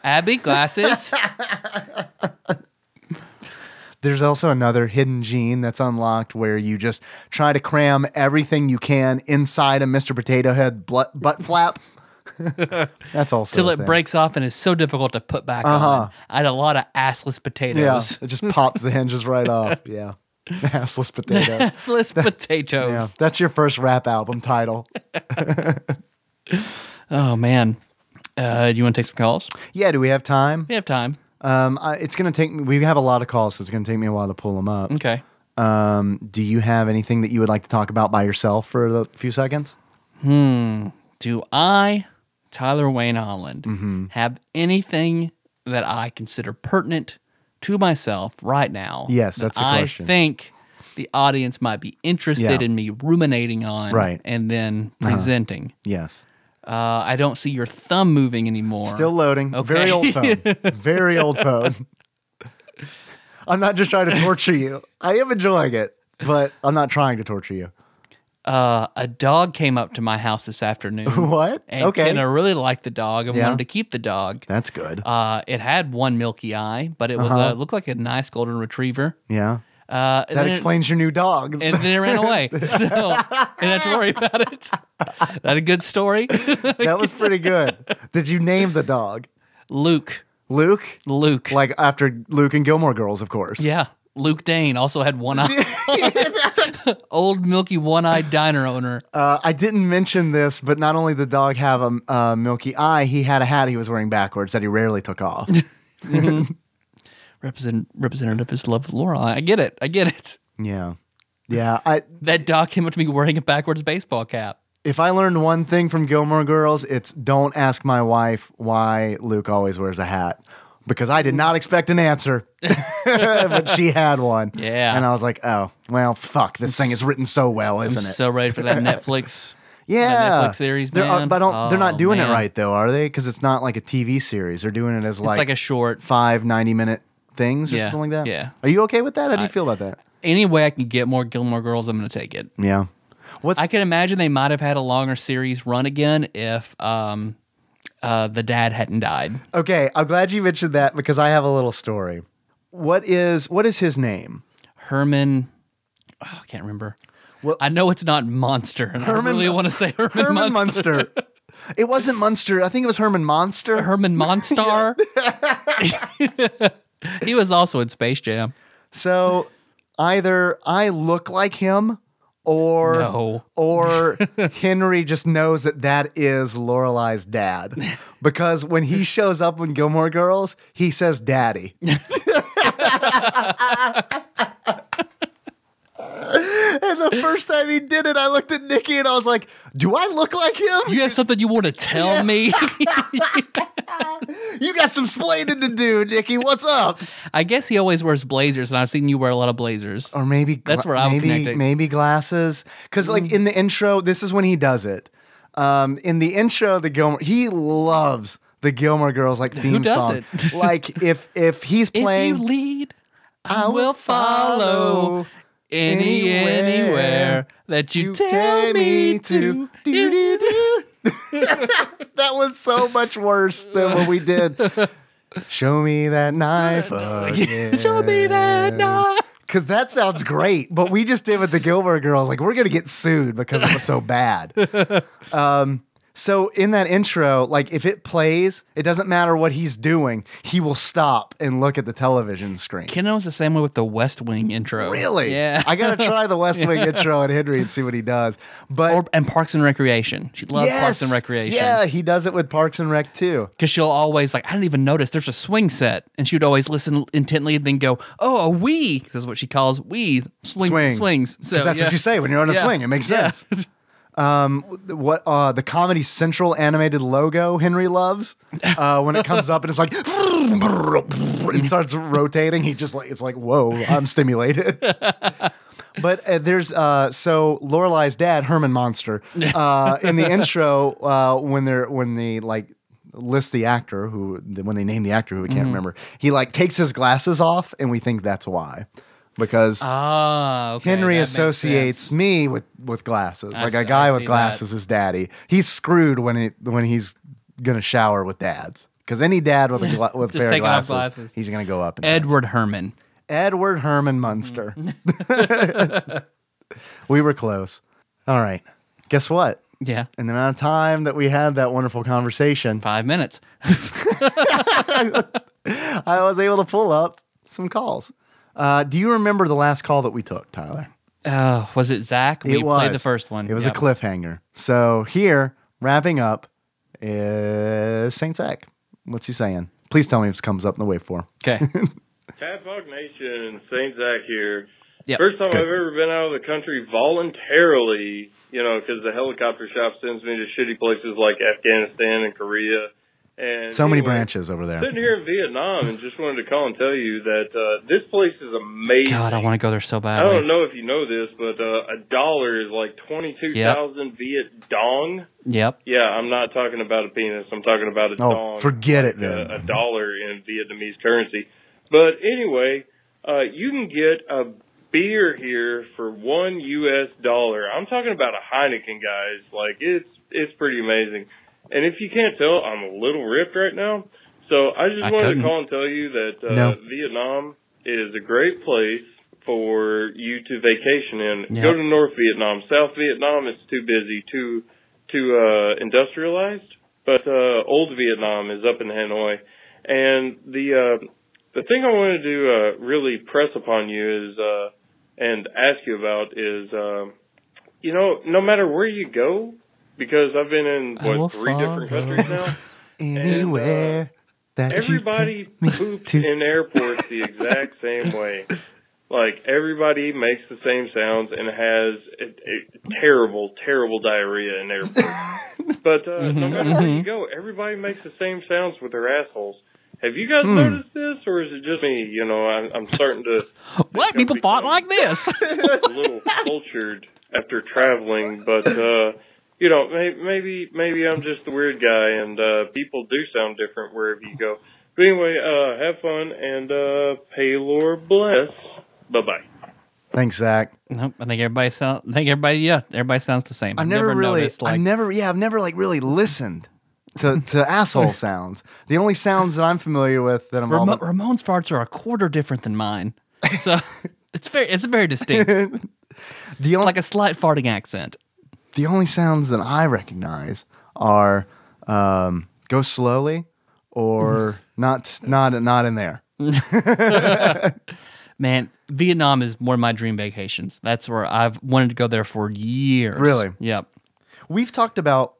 [SPEAKER 2] Abby, glasses. *laughs*
[SPEAKER 3] There's also another hidden gene that's unlocked where you just try to cram everything you can inside a Mr. Potato Head butt flap. *laughs* that's also
[SPEAKER 2] Till it
[SPEAKER 3] thing.
[SPEAKER 2] breaks off and is so difficult to put back
[SPEAKER 3] Uh-huh.
[SPEAKER 2] on. I had a lot of assless potatoes.
[SPEAKER 3] Yeah, it just pops the hinges right off. *laughs* Yeah, assless potatoes.
[SPEAKER 2] Assless potatoes.
[SPEAKER 3] Yeah, that's your first rap album title. *laughs*
[SPEAKER 2] Oh, man. Uh, do you want to take some calls?
[SPEAKER 3] Yeah, do we have time?
[SPEAKER 2] We have time.
[SPEAKER 3] Um, I, it's gonna take me. We have a lot of calls, so it's gonna take me a while to pull them up.
[SPEAKER 2] Okay.
[SPEAKER 3] Um, do you have anything that you would like to talk about by yourself for a few seconds? Hmm.
[SPEAKER 2] Do I, Tyler Wayne Holland,
[SPEAKER 3] Mm-hmm.
[SPEAKER 2] have anything that I consider pertinent to myself right now?
[SPEAKER 3] Yes,
[SPEAKER 2] that
[SPEAKER 3] that's the
[SPEAKER 2] I
[SPEAKER 3] question.
[SPEAKER 2] I think the audience might be interested
[SPEAKER 3] Yeah.
[SPEAKER 2] in me ruminating on
[SPEAKER 3] Right. Uh-huh.
[SPEAKER 2] and then presenting.
[SPEAKER 3] Yes.
[SPEAKER 2] Uh, I don't see your thumb moving anymore.
[SPEAKER 3] Still loading.
[SPEAKER 2] Okay.
[SPEAKER 3] Very old phone. *laughs* Very old phone. I'm not just trying to torture you. I am enjoying it, but I'm not trying to torture you.
[SPEAKER 2] Uh, a dog came up to my house this afternoon. *laughs*
[SPEAKER 3] What? Okay.
[SPEAKER 2] And I really liked the dog and
[SPEAKER 3] Yeah.
[SPEAKER 2] wanted to keep the dog.
[SPEAKER 3] That's good.
[SPEAKER 2] Uh, it had one milky eye, but it was
[SPEAKER 3] Uh-huh.
[SPEAKER 2] uh, looked like a nice golden retriever.
[SPEAKER 3] yeah.
[SPEAKER 2] Uh, and
[SPEAKER 3] That
[SPEAKER 2] then it-
[SPEAKER 3] explains your new dog. *laughs*
[SPEAKER 2] and then it ran away. *laughs* So I didn't have to worry about it. That a good story?
[SPEAKER 3] that was pretty good. Did you name the dog?
[SPEAKER 2] Luke.
[SPEAKER 3] Luke?
[SPEAKER 2] Luke.
[SPEAKER 3] Like after Luke and Gilmore Girls, of course.
[SPEAKER 2] yeah. Luke Danes also had one eye. *laughs* Old milky one-eyed diner owner.
[SPEAKER 3] Uh, I didn't mention this, but not only did the dog have a uh, milky eye, he had a hat he was wearing backwards that he rarely took off. *laughs* *laughs*
[SPEAKER 2] Represent, representative of his love of Laura. I get it. I get it.
[SPEAKER 3] yeah. Yeah. I
[SPEAKER 2] That dog came up to me wearing a backwards baseball cap.
[SPEAKER 3] if I learned one thing from Gilmore Girls, it's don't ask my wife why Luke always wears a hat. Because I did not expect an answer, *laughs* but she had one.
[SPEAKER 2] Yeah.
[SPEAKER 3] And I was like, oh, well, fuck. This thing is written so well,
[SPEAKER 2] I'm
[SPEAKER 3] isn't it?
[SPEAKER 2] so ready for that *laughs* Netflix.
[SPEAKER 3] yeah.
[SPEAKER 2] Netflix series,
[SPEAKER 3] They're, uh,
[SPEAKER 2] man.
[SPEAKER 3] but don't, they're not
[SPEAKER 2] Oh,
[SPEAKER 3] doing
[SPEAKER 2] man.
[SPEAKER 3] it right, though, are they? Because it's not like a TV series. They're doing it as
[SPEAKER 2] It's
[SPEAKER 3] like,
[SPEAKER 2] like a short.
[SPEAKER 3] five 90 minute things or
[SPEAKER 2] Yeah,
[SPEAKER 3] something like that.
[SPEAKER 2] yeah.
[SPEAKER 3] Are you okay with that? How do you feel about that?
[SPEAKER 2] Any way I can get more Gilmore Girls, I'm going to take it.
[SPEAKER 3] Yeah. What's
[SPEAKER 2] I can imagine they might have had a longer series run again if um, uh, the dad hadn't died.
[SPEAKER 3] okay? I'm glad you mentioned that because I have a little story. What is what is his name?
[SPEAKER 2] Herman, oh, I can't remember.
[SPEAKER 3] Well-
[SPEAKER 2] I know it's not Monster, and
[SPEAKER 3] Herman-
[SPEAKER 2] I really want to say Herman, Monster.
[SPEAKER 3] Herman
[SPEAKER 2] Munster.
[SPEAKER 3] Munster. it wasn't Munster. I think it was Herman Monster.
[SPEAKER 2] Herman *laughs* Monstar. *laughs* he was also in Space Jam.
[SPEAKER 3] So either I look like him, or
[SPEAKER 2] No.
[SPEAKER 3] or *laughs* Henry just knows that that is Lorelai's dad because when he shows up in Gilmore Girls, he says "Daddy." *laughs* *laughs* and the first time he did it, I looked at Nikki and I was like, "Do I look like him?
[SPEAKER 2] You have something you want to tell me? *laughs* *laughs*
[SPEAKER 3] You got some splaining to do, Nikki. What's up?"
[SPEAKER 2] I guess he always wears blazers, and I've seen you wear a lot of blazers.
[SPEAKER 3] Or maybe gla-
[SPEAKER 2] That's where I would
[SPEAKER 3] maybe
[SPEAKER 2] connect it.
[SPEAKER 3] maybe glasses because like in the intro, this is when he does it. Um, in the intro, the Gilmore he loves the Gilmore Girls like theme song. like if if he's
[SPEAKER 2] If
[SPEAKER 3] playing,
[SPEAKER 2] you lead, I,
[SPEAKER 3] I
[SPEAKER 2] will
[SPEAKER 3] will
[SPEAKER 2] follow.
[SPEAKER 3] follow
[SPEAKER 2] Any
[SPEAKER 3] anywhere
[SPEAKER 2] anywhere that you,
[SPEAKER 3] you
[SPEAKER 2] tell
[SPEAKER 3] tell
[SPEAKER 2] me to.
[SPEAKER 3] to. *laughs* That was so much worse than what we did. Show me that knife *laughs* again.
[SPEAKER 2] Show me that knife.
[SPEAKER 3] Because that sounds great, but we just did with the Gilmore Girls. Like we're gonna get sued because it was so bad. *laughs* um, So in that intro, like if it plays, it doesn't matter what he's doing. He will stop and look at the television screen.
[SPEAKER 2] Ken was the same way with the West Wing intro.
[SPEAKER 3] Really?
[SPEAKER 2] Yeah.
[SPEAKER 3] I gotta try the West Wing *laughs* intro and Henry and see what he does. But
[SPEAKER 2] or and Parks and Recreation. She loves Parks and Recreation.
[SPEAKER 3] Yeah, he does it with Parks and Rec too.
[SPEAKER 2] Because she'll always like, I didn't even notice there's a swing set, and she would always listen intently and then go, "Oh, a wee." This is what she calls wee swing,
[SPEAKER 3] Swing.
[SPEAKER 2] swings. So
[SPEAKER 3] that's
[SPEAKER 2] yeah.
[SPEAKER 3] what you say when you're on a
[SPEAKER 2] Yeah.
[SPEAKER 3] swing. It makes
[SPEAKER 2] Yeah.
[SPEAKER 3] sense. *laughs* Um, what uh, the Comedy Central animated logo Henry loves uh, when it comes up and it's like it starts rotating. He just like it's like whoa, I'm stimulated. *laughs* But uh, there's uh, so Lorelai's dad Herman Monster uh, in the intro uh, when they're when they like list the actor who when they name the actor who we can't remember he like takes his glasses off and we think that's why because
[SPEAKER 2] Ah, okay,
[SPEAKER 3] Henry
[SPEAKER 2] that
[SPEAKER 3] associates me with with glasses.
[SPEAKER 2] I
[SPEAKER 3] like
[SPEAKER 2] see-
[SPEAKER 3] a guy
[SPEAKER 2] I
[SPEAKER 3] with glasses is daddy. He's screwed when he when he's gonna shower with dads. Because any dad with a gla- *laughs* with a pair of glasses,
[SPEAKER 2] glasses.
[SPEAKER 3] he's gonna go up. And
[SPEAKER 2] Edward Herrmann.
[SPEAKER 3] Edward Herman Munster. *laughs* *laughs* we were close. All right. Guess what?
[SPEAKER 2] Yeah,
[SPEAKER 3] In the amount of time that we had that wonderful conversation,
[SPEAKER 2] five minutes.
[SPEAKER 3] I was able to pull up some calls. Uh, do you remember the last call that we took, Tyler?
[SPEAKER 2] Oh, was it Zach? We
[SPEAKER 3] it was
[SPEAKER 2] played the first one.
[SPEAKER 3] It was
[SPEAKER 2] Yep.
[SPEAKER 3] a cliffhanger. So here, wrapping up, is Saint Zach. What's he saying? Please tell me if this comes up in the wave four.
[SPEAKER 2] Okay. *laughs*
[SPEAKER 4] Tadpog Nation, Saint Zach here.
[SPEAKER 2] Yep.
[SPEAKER 4] First time
[SPEAKER 3] Good.
[SPEAKER 4] I've ever been out of the country voluntarily, you know, because the helicopter shop sends me to shitty places like Afghanistan and Korea. And
[SPEAKER 3] So many branches over there.
[SPEAKER 4] Sitting here in Vietnam and just wanted to call and tell you that uh, this place is amazing.
[SPEAKER 2] God, I want to go there so
[SPEAKER 4] bad.
[SPEAKER 2] I
[SPEAKER 4] don't know if you know this, but uh, a dollar is like 22,000 Viet Dong.
[SPEAKER 2] Yep.
[SPEAKER 4] Yeah, I'm not talking about a penis. I'm talking about a
[SPEAKER 3] Oh,
[SPEAKER 4] dong.
[SPEAKER 3] forget it then.
[SPEAKER 4] A, a dollar in Vietnamese currency. But anyway, uh, you can get a beer here for one U.S. dollar. I'm talking about a Heineken, guys. Like it's it's pretty amazing. And if you can't tell, I'm a little ripped right now. So I just
[SPEAKER 2] I
[SPEAKER 4] wanted
[SPEAKER 2] couldn't.
[SPEAKER 4] to call and tell you that uh,
[SPEAKER 3] No.
[SPEAKER 4] Vietnam is a great place for you to vacation in.
[SPEAKER 2] Yep.
[SPEAKER 4] Go to North Vietnam. South Vietnam, it's too busy, too too uh, industrialized. But uh, old Vietnam is up in Hanoi, and the uh, the thing I wanted to uh, really press upon you is uh, and ask you about is um, you know no matter where you go because I've been in what three different countries now. *laughs*
[SPEAKER 3] Anywhere that
[SPEAKER 4] Everybody
[SPEAKER 3] you
[SPEAKER 4] poops
[SPEAKER 3] to.
[SPEAKER 4] in airports the exact same way. Like everybody makes the same sounds and has a, a terrible, terrible diarrhea in airports. *laughs* but uh, no matter where you go, everybody makes the same sounds with their assholes. Have you guys noticed this, or is it just me? You know, I'm, I'm starting to *laughs*
[SPEAKER 2] What? People thought like this.
[SPEAKER 4] a little cultured after traveling, but uh, you know, maybe maybe maybe I'm just the weird guy, and uh, people do sound different wherever you go. But anyway, uh, have fun and uh, pay Lord bless. Bye bye.
[SPEAKER 3] Thanks, Zach.
[SPEAKER 2] nope. I think everybody sound. I think everybody. Yeah, everybody sounds the same.
[SPEAKER 3] I've never, really,
[SPEAKER 2] noticed, like,
[SPEAKER 3] I've never, yeah, I've never like really listened to to *laughs* asshole sounds. The only sounds that I'm familiar with that I'm all
[SPEAKER 2] Ramon's farts are a quarter different than mine, so *laughs* it's very. It's very distinct. *laughs* It's
[SPEAKER 3] the only
[SPEAKER 2] like a slight farting accent.
[SPEAKER 3] The only sounds that I recognize are um, go slowly or *laughs* not not not in there. *laughs*
[SPEAKER 2] Man, Vietnam is one of my dream vacations. That's where I've wanted to go there for years.
[SPEAKER 3] Really?
[SPEAKER 2] Yep.
[SPEAKER 3] We've talked about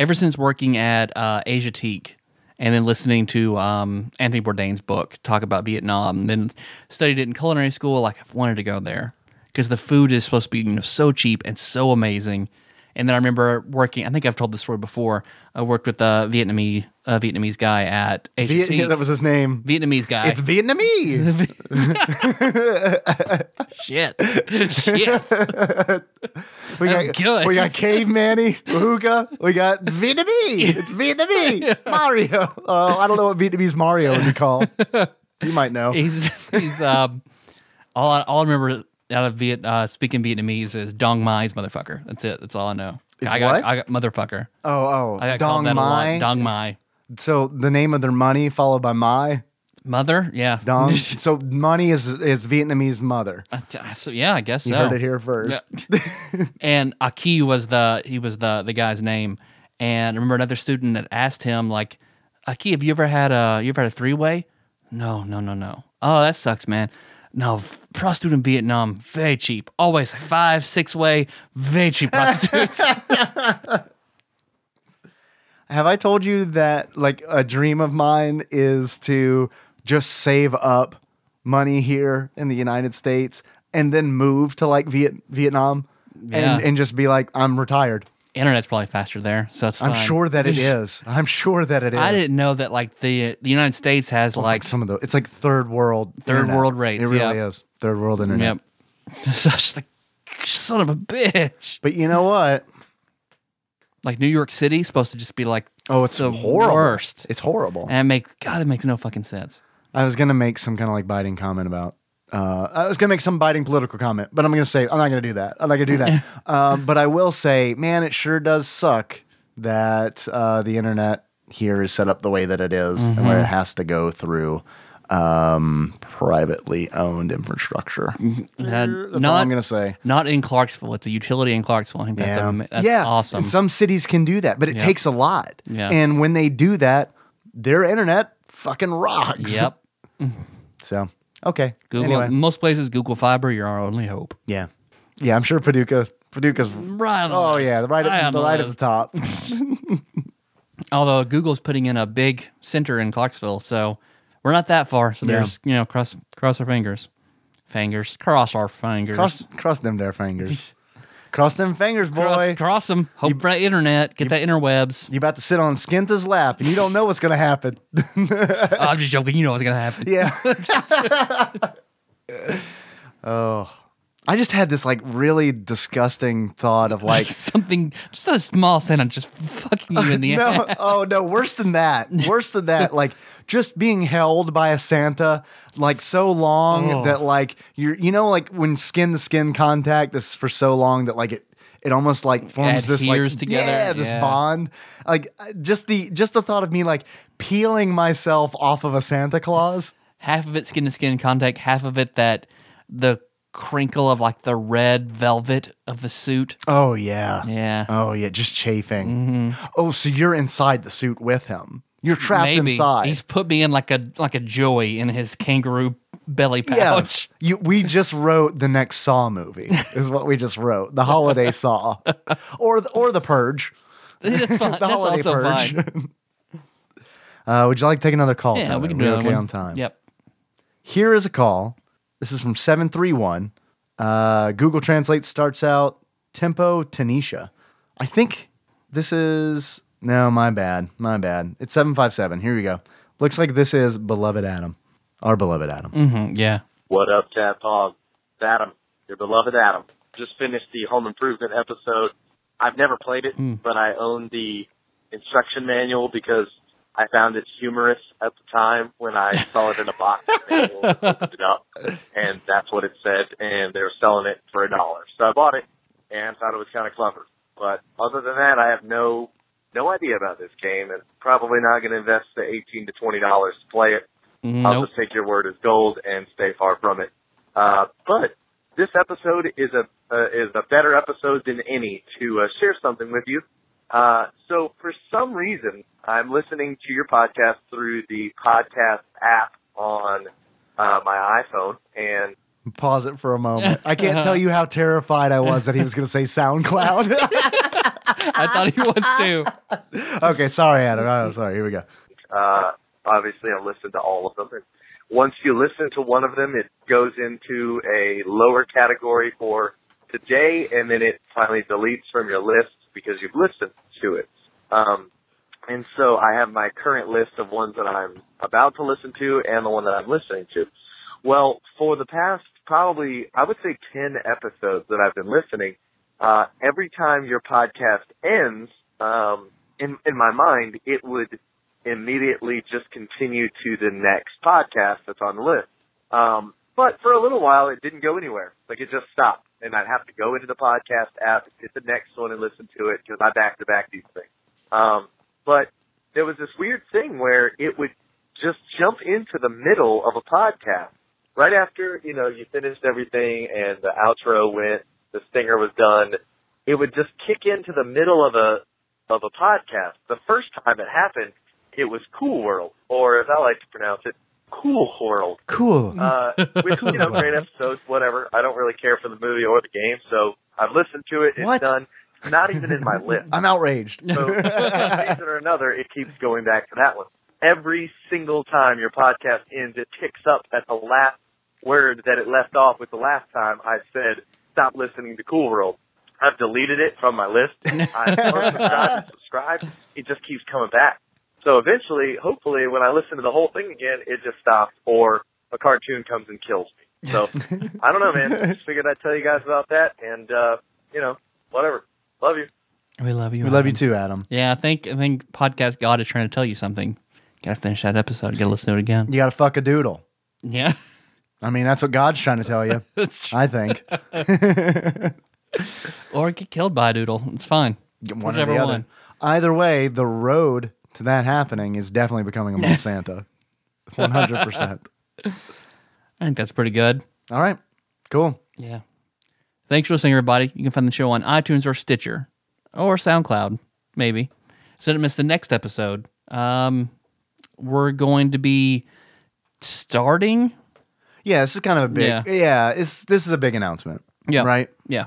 [SPEAKER 2] Ever since working at uh, Asiatique and then listening to um, Anthony Bourdain's book talk about Vietnam, and then studied it in culinary school, like I've wanted to go there because the food is supposed to be you know so cheap and so amazing. And then I remember working. I think I've told this story before. I worked with a Vietnamese uh, Vietnamese guy at
[SPEAKER 3] Viet- yeah, that was his name.
[SPEAKER 2] Vietnamese guy.
[SPEAKER 3] It's Vietnamese. *laughs*
[SPEAKER 2] shit. shit.
[SPEAKER 3] We
[SPEAKER 2] That's
[SPEAKER 3] got
[SPEAKER 2] good.
[SPEAKER 3] we got Cavemanny, Hookah. We got Vietnamese. *laughs* It's Vietnamese. Mario. Oh, I don't know what Vietnamese Mario would be called. You might know.
[SPEAKER 2] he's he's um all I, all I remember out of Viet uh, speaking Vietnamese is Dong Mai's motherfucker. That's it. That's all I know.
[SPEAKER 3] Is
[SPEAKER 2] I got
[SPEAKER 3] what?
[SPEAKER 2] I got motherfucker.
[SPEAKER 3] Oh, oh,
[SPEAKER 2] I got
[SPEAKER 3] Dong
[SPEAKER 2] called that
[SPEAKER 3] Mai.
[SPEAKER 2] a lot. Dong Mai.
[SPEAKER 3] So the name of their money followed by Mai.
[SPEAKER 2] Mother? Yeah.
[SPEAKER 3] Dong. *laughs* so money is is Vietnamese mother.
[SPEAKER 2] Uh, so, yeah, I guess
[SPEAKER 3] You
[SPEAKER 2] so.
[SPEAKER 3] heard it here first.
[SPEAKER 2] Yeah. *laughs* and Aki was the he was the the guy's name, And I remember another student that asked him, like, Aki, have you ever had a you ever had a three way? No, no, no, no. Oh, that sucks, man. No, prostitute in Vietnam, very cheap. Always five, six way, very cheap prostitutes. *laughs*
[SPEAKER 3] Have I told you that like a dream of mine is to just save up money here in the United States and then move to like Viet- Vietnam
[SPEAKER 2] Yeah.
[SPEAKER 3] and, and just be like, I'm retired.
[SPEAKER 2] Internet's probably faster there, so it's
[SPEAKER 3] I'm
[SPEAKER 2] fine.
[SPEAKER 3] sure that it *laughs* is. I'm sure that it is.
[SPEAKER 2] I didn't know that like the the United States has
[SPEAKER 3] It's like,
[SPEAKER 2] like
[SPEAKER 3] some of the. It's like third world.
[SPEAKER 2] Third
[SPEAKER 3] internet.
[SPEAKER 2] world rates,
[SPEAKER 3] It really
[SPEAKER 2] yeah.
[SPEAKER 3] is third world internet.
[SPEAKER 2] yep. *laughs* Such like son of a bitch.
[SPEAKER 3] But you know what?
[SPEAKER 2] Like New York City supposed to just be like
[SPEAKER 3] Oh, it's
[SPEAKER 2] the
[SPEAKER 3] horrible.
[SPEAKER 2] worst.
[SPEAKER 3] It's horrible.
[SPEAKER 2] And it make God, it makes no fucking sense.
[SPEAKER 3] I was gonna make some kind of like biting comment about. Uh, I was gonna make some biting political comment, but I'm gonna say I'm not gonna do that. I'm not gonna do that. *laughs* um, but I will say, man, it sure does suck that uh, the internet here is set up the way that it is and where it has to go through um, privately owned infrastructure.
[SPEAKER 2] Uh,
[SPEAKER 3] That's
[SPEAKER 2] not,
[SPEAKER 3] all I'm gonna say.
[SPEAKER 2] not in Clarksville. It's a utility in Clarksville. I think that's,
[SPEAKER 3] Yeah,
[SPEAKER 2] ama- that's
[SPEAKER 3] yeah,
[SPEAKER 2] awesome.
[SPEAKER 3] And some cities can do that, but it
[SPEAKER 2] Yep.
[SPEAKER 3] takes a lot.
[SPEAKER 2] Yeah.
[SPEAKER 3] And when they do that, their internet fucking rocks.
[SPEAKER 2] yep. *laughs*
[SPEAKER 3] So okay.
[SPEAKER 2] Google
[SPEAKER 3] Anyway.
[SPEAKER 2] most places Google Fiber, you're our only hope.
[SPEAKER 3] Yeah. Yeah, I'm sure Paducah Paducah's
[SPEAKER 2] Right on
[SPEAKER 3] Oh
[SPEAKER 2] list.
[SPEAKER 3] yeah, the right
[SPEAKER 2] High
[SPEAKER 3] at the right at the top. *laughs* *laughs*
[SPEAKER 2] Although Google's putting in a big center in Clarksville, so we're not that far. So
[SPEAKER 3] Yeah.
[SPEAKER 2] there's you know cross cross our fingers, fingers cross our fingers.
[SPEAKER 3] cross cross them there fingers. *laughs* cross them fingers, boy.
[SPEAKER 2] cross, cross them. Hope for that internet. Get that interwebs.
[SPEAKER 3] You about to sit on Skinta's lap and you don't know what's gonna happen.
[SPEAKER 2] Oh, *laughs* I'm just joking. You know what's gonna happen.
[SPEAKER 3] yeah. *laughs* *laughs* oh. I just had this like really disgusting thought of like *laughs*
[SPEAKER 2] Something, just a small sentence, just fucking you in the *laughs*
[SPEAKER 3] no,
[SPEAKER 2] ass.
[SPEAKER 3] oh no, worse than that. Worse than that. Like just being held by a Santa like so long
[SPEAKER 2] Oh.
[SPEAKER 3] that like you're you know like when skin to skin contact is for so long that like it it almost like forms this like
[SPEAKER 2] together,
[SPEAKER 3] yeah this
[SPEAKER 2] yeah.
[SPEAKER 3] bond like uh, just the just the thought of me like peeling myself off of a Santa Claus
[SPEAKER 2] half of it skin to skin contact, half of it that the crinkle of like the red velvet of the suit.
[SPEAKER 3] oh yeah
[SPEAKER 2] Yeah.
[SPEAKER 3] oh yeah just chafing oh so you're inside the suit with him you're trapped
[SPEAKER 2] Maybe
[SPEAKER 3] inside
[SPEAKER 2] he's put me in like a like a joy in his kangaroo belly pouch.
[SPEAKER 3] Yes. You, we just wrote the next Saw movie, *laughs* is what we just wrote. The holiday Saw. *laughs* Or the, or the Purge.
[SPEAKER 2] That's fine. *laughs*
[SPEAKER 3] The
[SPEAKER 2] That's
[SPEAKER 3] holiday
[SPEAKER 2] also
[SPEAKER 3] Purge.
[SPEAKER 2] fine.
[SPEAKER 3] uh, would you like to take another call?
[SPEAKER 2] Yeah,
[SPEAKER 3] Tyler?
[SPEAKER 2] we can do
[SPEAKER 3] we okay
[SPEAKER 2] one.
[SPEAKER 3] on time.
[SPEAKER 2] Yep.
[SPEAKER 3] Here is a call. This is from 731. Uh, Google Translate starts out Tempo Tanisha. I think this is. No, my bad. My bad. It's 757. Here we go. Looks like this is Beloved Adam. Our beloved Adam.
[SPEAKER 2] hmm yeah.
[SPEAKER 5] What up, Tadpog? It's Adam, your beloved Adam. Just finished the Home Improvement episode. I've never played it, but I own the instruction manual because I found it humorous at the time when I saw it in a box manual, *laughs* opened it up, and that's what it said, and they were selling it for a dollar. So I bought it and thought it was kind of clever. But other than that, I have no no idea about this game, and probably not going to invest the eighteen to twenty dollars to play it. I'll just take your word as gold and stay far from it. Uh, but this episode is a uh, is a better episode than any to uh, share something with you. Uh, so for some reason, I'm listening to your podcast through the podcast app on uh, my iPhone, and
[SPEAKER 3] Pause it for a moment. I can't tell you how terrified I was that he was going to say SoundCloud. *laughs*
[SPEAKER 2] I thought he was too.
[SPEAKER 3] okay, sorry, Adam. I'm sorry. Here we go.
[SPEAKER 5] uh, obviously I listen to all of them. And once you listen to one of them, it goes into a lower category for today, and then it finally deletes from your list because you've listened to it. Um, and so I have my current list of ones that I'm about to listen to and the one that I'm listening to. Well, for the past probably, I would say 10 episodes that I've been listening, uh, every time your podcast ends, um, in, in my mind, it would immediately just continue to the next podcast that's on the list. Um, but for a little while, it didn't go anywhere. Like it just stopped, and I'd have to go into the podcast app, hit the next one, and listen to it because I back to back these things. Um, but there was this weird thing where it would just jump into the middle of a podcast right after you know you finished everything and the outro went, the stinger was done. It would just kick into the middle of a of a podcast. The first time it happened, it was Cool World, or as I like to pronounce it, Cool World.
[SPEAKER 3] Cool.
[SPEAKER 5] Uh, which, you know, great episodes, whatever. I don't really care for the movie or the game, so I've listened to it. It's
[SPEAKER 3] What?
[SPEAKER 5] done. Not even in my list. *laughs*
[SPEAKER 3] I'm outraged.
[SPEAKER 5] So, for one reason or another, it keeps going back to that one. Every single time your podcast ends, it picks up at the last word that it left off with the last time I said, stop listening to Cool World. I've deleted it from my list. I've unsubscribed *laughs* subscribed. It just keeps coming back. So eventually, hopefully, when I listen to the whole thing again, it just stops or a cartoon comes and kills me. So, *laughs* I don't know, man. Just figured I'd tell you guys about that and, uh, you know, whatever. Love you.
[SPEAKER 2] We love you.
[SPEAKER 3] we love you too, Adam.
[SPEAKER 2] Yeah, I think I think podcast God is trying to tell you something. Gotta finish that episode. Gotta listen to it again.
[SPEAKER 3] You got to fuck a doodle.
[SPEAKER 2] Yeah,
[SPEAKER 3] I mean, that's what God's trying to tell you. *laughs*
[SPEAKER 2] that's true.
[SPEAKER 3] I think. *laughs*
[SPEAKER 2] Or get killed by a doodle. It's fine.
[SPEAKER 3] One
[SPEAKER 2] Whichever
[SPEAKER 3] or the other.
[SPEAKER 2] one.
[SPEAKER 3] Either way, the road to that happening is definitely becoming a *laughs* Monsanto. 100%.
[SPEAKER 2] I think that's pretty good.
[SPEAKER 3] All right. Cool.
[SPEAKER 2] Yeah. Thanks for listening, everybody. You can find the show on iTunes or Stitcher or SoundCloud, maybe. So don't miss the next episode. Um, we're going to be starting.
[SPEAKER 3] Yeah, this is kind of a big
[SPEAKER 2] Yeah.
[SPEAKER 3] yeah, it's this is a big announcement.
[SPEAKER 2] Yeah.
[SPEAKER 3] Right?
[SPEAKER 2] Yeah.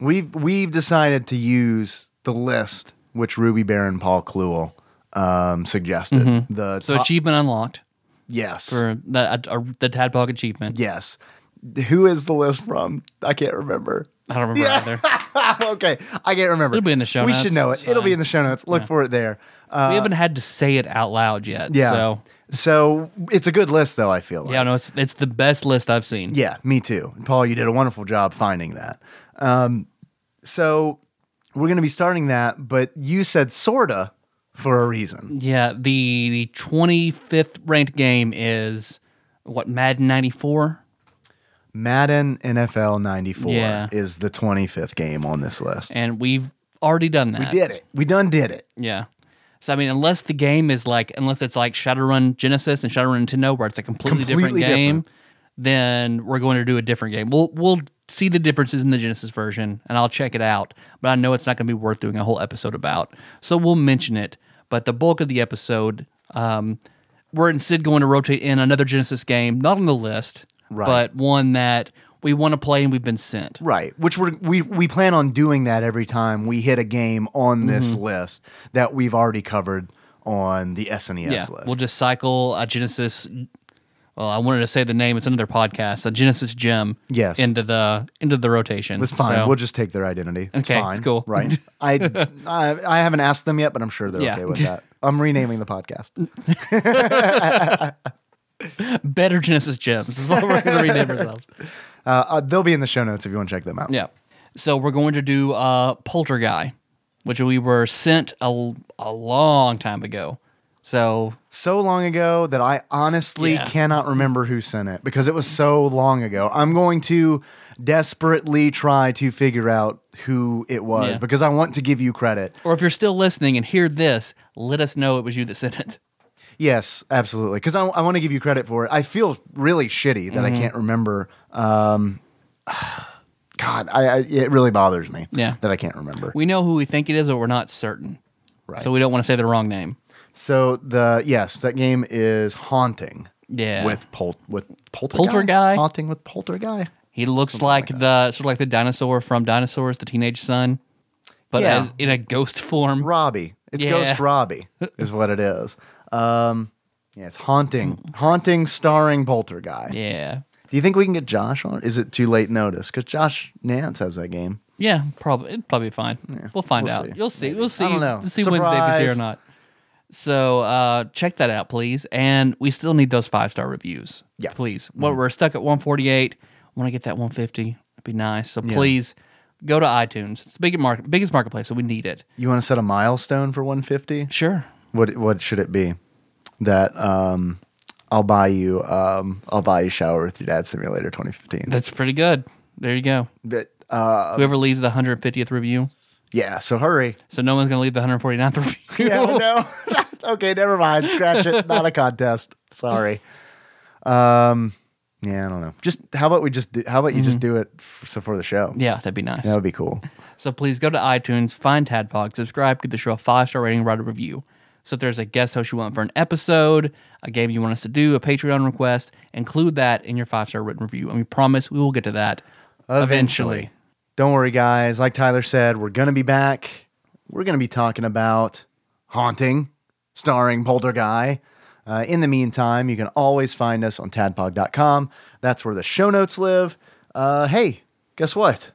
[SPEAKER 3] We've we've decided to use the list which Ruby Bear and Paul Kluel um, suggested. The
[SPEAKER 2] So
[SPEAKER 3] top-
[SPEAKER 2] achievement unlocked
[SPEAKER 3] yes.
[SPEAKER 2] for the uh, the Tadpog achievement.
[SPEAKER 3] yes. Who is the list from? I can't remember.
[SPEAKER 2] I don't remember either. *laughs*
[SPEAKER 3] okay, I can't remember.
[SPEAKER 2] It'll be in the show
[SPEAKER 3] We
[SPEAKER 2] notes.
[SPEAKER 3] should know it. It'll be in the show notes. Look for it there. Uh,
[SPEAKER 2] we haven't had to say it out loud yet.
[SPEAKER 3] yeah.
[SPEAKER 2] So
[SPEAKER 3] So it's a good list, though. I feel like.
[SPEAKER 2] yeah, no, it's it's the best list I've seen.
[SPEAKER 3] Yeah, me too. Paul, you did a wonderful job finding that. Um, so we're going to be starting that, but you said sorta for a reason.
[SPEAKER 2] Yeah, the the twenty fifth ranked game is what Madden ninety four.
[SPEAKER 3] Madden NFL 94
[SPEAKER 2] Yeah.
[SPEAKER 3] is the 25th game on this list.
[SPEAKER 2] and we've already done that.
[SPEAKER 3] We did it. We done did it.
[SPEAKER 2] Yeah. So I mean, unless the game is like, unless it's like Shadowrun Genesis and Shadowrun Nintendo, where it's a completely, different game,
[SPEAKER 3] different.
[SPEAKER 2] then we're going to do a different game. We'll we'll see the differences in the Genesis version, and I'll check it out. But I know it's not going to be worth doing a whole episode about, so we'll mention it. But the bulk of the episode, um, we're instead going to rotate in another Genesis game, not on the list,
[SPEAKER 3] Right.
[SPEAKER 2] but one that we want to play and we've been sent.
[SPEAKER 3] Right. Which we're, we we plan on doing that every time we hit a game on this
[SPEAKER 2] Mm-hmm.
[SPEAKER 3] list that we've already covered on the SNES
[SPEAKER 2] yeah,
[SPEAKER 3] list.
[SPEAKER 2] we'll just cycle a Genesis. Well, I wanted to say the name; it's another podcast. A Genesis gem,
[SPEAKER 3] Yes.
[SPEAKER 2] into the into the rotation.
[SPEAKER 3] it's fine.
[SPEAKER 2] So-
[SPEAKER 3] we'll just take their identity. It's
[SPEAKER 2] Okay,
[SPEAKER 3] fine.
[SPEAKER 2] it's cool.
[SPEAKER 3] Right. *laughs* I, I I haven't asked them yet, but I'm sure they're
[SPEAKER 2] Yeah.
[SPEAKER 3] okay with that. I'm renaming the podcast. *laughs*
[SPEAKER 2] better Genesis gems is what we're going to rename ourselves. *laughs*
[SPEAKER 3] Uh, uh, they'll be in the show notes if you want to check them out.
[SPEAKER 2] Yeah. So we're going to do uh, Poltergeist, which we were sent a, a long time ago. So
[SPEAKER 3] So long ago that I honestly
[SPEAKER 2] Yeah.
[SPEAKER 3] cannot remember who sent it because it was so long ago. I'm going to desperately try to figure out who it was
[SPEAKER 2] Yeah.
[SPEAKER 3] because I want to give you credit.
[SPEAKER 2] or if you're still listening and hear this, let us know it was you that sent it.
[SPEAKER 3] Yes, absolutely. Because I, I want to give you credit for it. I feel really shitty that
[SPEAKER 2] Mm-hmm.
[SPEAKER 3] I can't remember. Um, *sighs* God, I, I it really bothers me.
[SPEAKER 2] Yeah.
[SPEAKER 3] that I can't remember.
[SPEAKER 2] We know who we think it is, but we're not certain.
[SPEAKER 3] Right.
[SPEAKER 2] So we don't want to say the wrong name.
[SPEAKER 3] So the yes, that game is haunting.
[SPEAKER 2] Yeah.
[SPEAKER 3] with pol with poltergeist.
[SPEAKER 2] Poltergeist.
[SPEAKER 3] haunting with poltergeist.
[SPEAKER 2] He looks like, the sort of like the dinosaur from Dinosaurs, the teenage son, but
[SPEAKER 3] Yeah.
[SPEAKER 2] as, in a ghost form.
[SPEAKER 3] Robbie. It's
[SPEAKER 2] Yeah.
[SPEAKER 3] Ghost Robbie, *laughs* is what it is. Um, yeah, it's haunting, haunting, starring poltergeist.
[SPEAKER 2] Yeah,
[SPEAKER 3] Do you think we can get Josh on? Is it too late notice? Because Josh Nance has that game.
[SPEAKER 2] yeah, probably it'd probably be fine. we'll find
[SPEAKER 3] we'll
[SPEAKER 2] out.
[SPEAKER 3] see.
[SPEAKER 2] You'll see. We'll see.
[SPEAKER 3] don't know.
[SPEAKER 2] We'll see Wednesday if he's here or
[SPEAKER 3] Surprise.
[SPEAKER 2] not. So uh, check that out, please. And we still need those five star reviews.
[SPEAKER 3] Yeah.
[SPEAKER 2] please. Well, we're stuck at 148. Want to get that 150? It'd be nice. So please go to iTunes. It's the biggest market, biggest marketplace, so we need it.
[SPEAKER 3] You want to set a milestone for 150?
[SPEAKER 2] Sure.
[SPEAKER 3] What what should it be? That um, I'll buy you um, I'll buy you shower with your dad simulator 2015.
[SPEAKER 2] That's pretty good. There you go.
[SPEAKER 3] But uh,
[SPEAKER 2] Whoever leaves the 150th review.
[SPEAKER 3] Yeah, so hurry.
[SPEAKER 2] So no one's going to leave the 149th review. *laughs*
[SPEAKER 3] Yeah, no. *laughs* okay, never mind. Scratch it. Not a contest. Sorry. Um, Yeah, I don't know. Just how about we just do, how about you just do it f- so for the show?
[SPEAKER 2] Yeah, that'd be nice.
[SPEAKER 3] That would be cool.
[SPEAKER 2] So please go to iTunes, find Tadpog, subscribe, give the show a five star rating, write a review. So if there's a guest host you want for an episode, a game you want us to do, a Patreon request, include that in your five star written review. And we promise we will get to that eventually.
[SPEAKER 3] Don't worry, guys. Like Tyler said, we're going to be back. We're going to be talking about Haunting, starring Poltergeist. Uh, in the meantime, you can always find us on tadpog.com. That's where the show notes live. Uh, hey, guess what?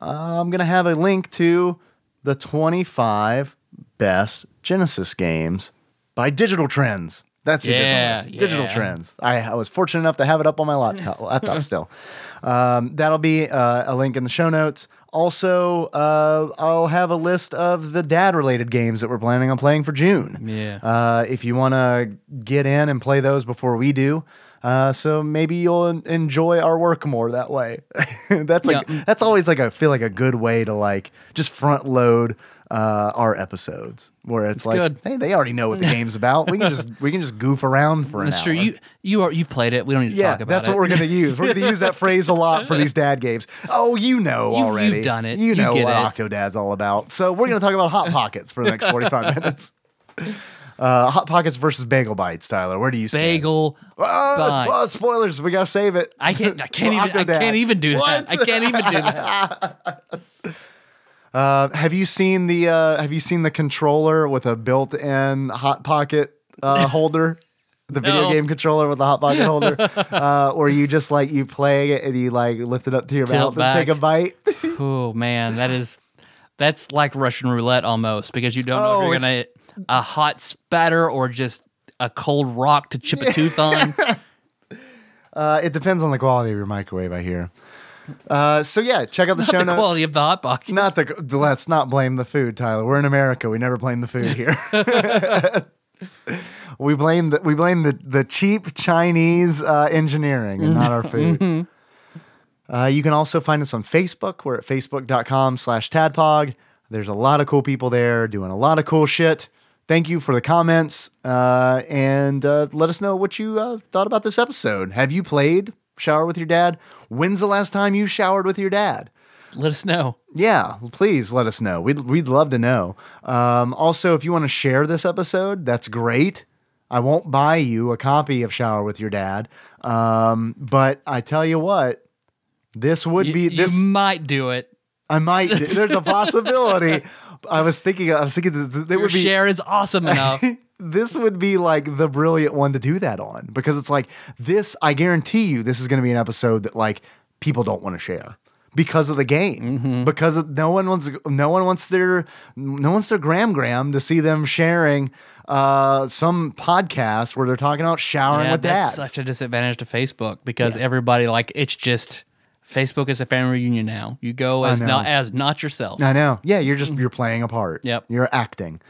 [SPEAKER 3] I'm going to have a link to the 25 best Genesis games by Digital Trends. That's the
[SPEAKER 2] Yeah.
[SPEAKER 3] Digital
[SPEAKER 2] yeah.
[SPEAKER 3] Trends. I, I was fortunate enough to have it up on my laptop, *laughs* laptop still. Um, that'll be uh, a link in the show notes. Also, uh, I'll have a list of the dad related games that we're planning on playing for June.
[SPEAKER 2] Yeah.
[SPEAKER 3] Uh, if you want to get in and play those before we do. Uh, so maybe you'll enjoy our work more that way. *laughs* that's like
[SPEAKER 2] Yeah.
[SPEAKER 3] that's always like I feel like a good way to like just front load uh, our episodes where it's, like,
[SPEAKER 2] good.
[SPEAKER 3] hey, they already know what the *laughs* game's about. We can just we can just goof around for an
[SPEAKER 2] That's
[SPEAKER 3] hour.
[SPEAKER 2] true. You you are you've played it. We don't need to
[SPEAKER 3] yeah,
[SPEAKER 2] talk about
[SPEAKER 3] that's
[SPEAKER 2] it.
[SPEAKER 3] That's what we're gonna use. We're gonna use that *laughs* phrase a lot for these dad games. Oh, you know
[SPEAKER 2] You've-
[SPEAKER 3] already.
[SPEAKER 2] you've done it.
[SPEAKER 3] You
[SPEAKER 2] You
[SPEAKER 3] know what
[SPEAKER 2] it.
[SPEAKER 3] Octodad's all about. So we're gonna talk about hot pockets for the next forty-five *laughs* minutes. Uh, hot pockets versus bagel bites, Tyler. Where do you stand?
[SPEAKER 2] Bagel
[SPEAKER 3] Ah,
[SPEAKER 2] bites.
[SPEAKER 3] spoilers. We gotta save it.
[SPEAKER 2] I can't. I can't even. I can't even do that. I can't even do that.
[SPEAKER 3] Uh, have you seen the uh, Have you seen the controller with a built-in hot pocket uh, *laughs* holder? The video
[SPEAKER 2] No.
[SPEAKER 3] game controller with the hot pocket holder, *laughs* uh, or you just like you play it and you like lift it up to your
[SPEAKER 2] Tilt
[SPEAKER 3] mouth and take a bite.
[SPEAKER 2] Oh man, that is that's like Russian roulette almost because you don't know
[SPEAKER 3] Oh,
[SPEAKER 2] if you're gonna a hot spatter or just a cold rock to chip a tooth on. *laughs*
[SPEAKER 3] Uh, it depends on the quality of your microwave, I hear. Uh, so yeah, check out the show
[SPEAKER 2] the
[SPEAKER 3] notes.
[SPEAKER 2] quality of the hot pocket.
[SPEAKER 3] not the. Let's not blame the food, Tyler. We're in America. We never blame the food here. *laughs* we blame the we blame the the cheap Chinese uh, engineering and not our food. Uh, you can also find us on Facebook. We're at facebook.com slash tadpog. There's a lot of cool people there doing a lot of cool shit. Thank you for the comments uh, and uh, let us know what you uh, thought about this episode. Have you played Shower with Your Dad? When's the last time you showered with your dad?
[SPEAKER 2] Let us know.
[SPEAKER 3] Yeah, please let us know. We'd, we'd love to know. Um, also, if you want to share this episode, that's great. I won't buy you a copy of Shower with Your Dad. Um, but I tell you what, this would
[SPEAKER 2] You,
[SPEAKER 3] be
[SPEAKER 2] you
[SPEAKER 3] this.
[SPEAKER 2] might do it.
[SPEAKER 3] I might. There's a *laughs* possibility. I was thinking. I was thinking this, it
[SPEAKER 2] Your
[SPEAKER 3] would be
[SPEAKER 2] share is awesome enough. *laughs*
[SPEAKER 3] this would be like the brilliant one to do that on because it's like this i guarantee you this is going to be an episode that like people don't want to share because of the game because of, no one wants no one wants their no one's their gram gram to see them sharing uh some podcast where they're talking about showering
[SPEAKER 2] yeah,
[SPEAKER 3] with
[SPEAKER 2] that's
[SPEAKER 3] dads
[SPEAKER 2] such a disadvantage to Facebook because everybody like it's just Facebook is a family reunion now. You go as not as not yourself.
[SPEAKER 3] I know. Yeah, you're just you're playing a part.
[SPEAKER 2] Yep.
[SPEAKER 3] You're acting.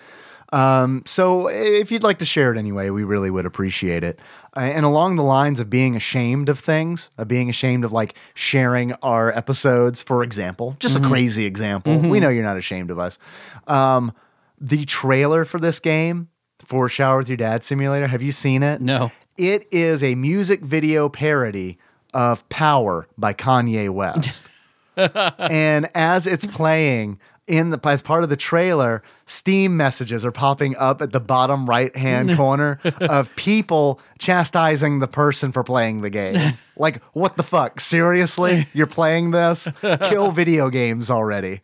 [SPEAKER 3] Um, so if you'd like to share it anyway, we really would appreciate it. Uh, and along the lines of being ashamed of things, of being ashamed of like sharing our episodes, for example, just a crazy example. We know you're not ashamed of us. Um, the trailer for this game for Shower with Your Dad Simulator, have you seen it?
[SPEAKER 2] No.
[SPEAKER 3] It is a music video parody of Power by Kanye West. *laughs* and as it's playing in the as part of the trailer, Steam messages are popping up at the bottom right hand *laughs* corner of people chastising the person for playing the game. *laughs* Like, what the fuck? Seriously? You're playing this? Kill *laughs* video games already.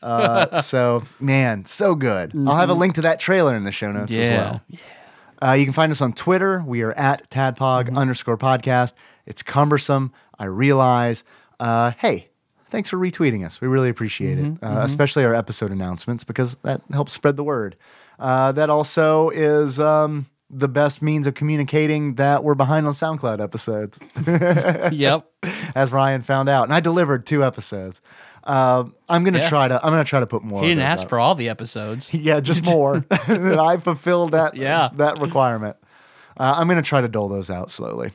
[SPEAKER 3] Uh, so, man, so good. I'll have a link to that trailer in the show notes as
[SPEAKER 2] Yeah.
[SPEAKER 3] well. Uh, you can find us on Twitter. We are at tadpog underscore podcast. It's cumbersome. I realize. Uh, hey, thanks for retweeting us. We really appreciate it, uh, especially our episode announcements because that helps spread the word. Uh, that also is um, the best means of communicating that we're behind on SoundCloud episodes, *laughs*
[SPEAKER 2] yep. *laughs*
[SPEAKER 3] as Ryan found out. And I delivered two episodes. Uh, I'm gonna
[SPEAKER 2] Yeah.
[SPEAKER 3] try to. I'm gonna try to put more.
[SPEAKER 2] He didn't ask for all the episodes. *laughs*
[SPEAKER 3] Yeah, just more. I fulfilled that
[SPEAKER 2] Yeah.
[SPEAKER 3] that requirement. Uh, I'm gonna try to dole those out slowly.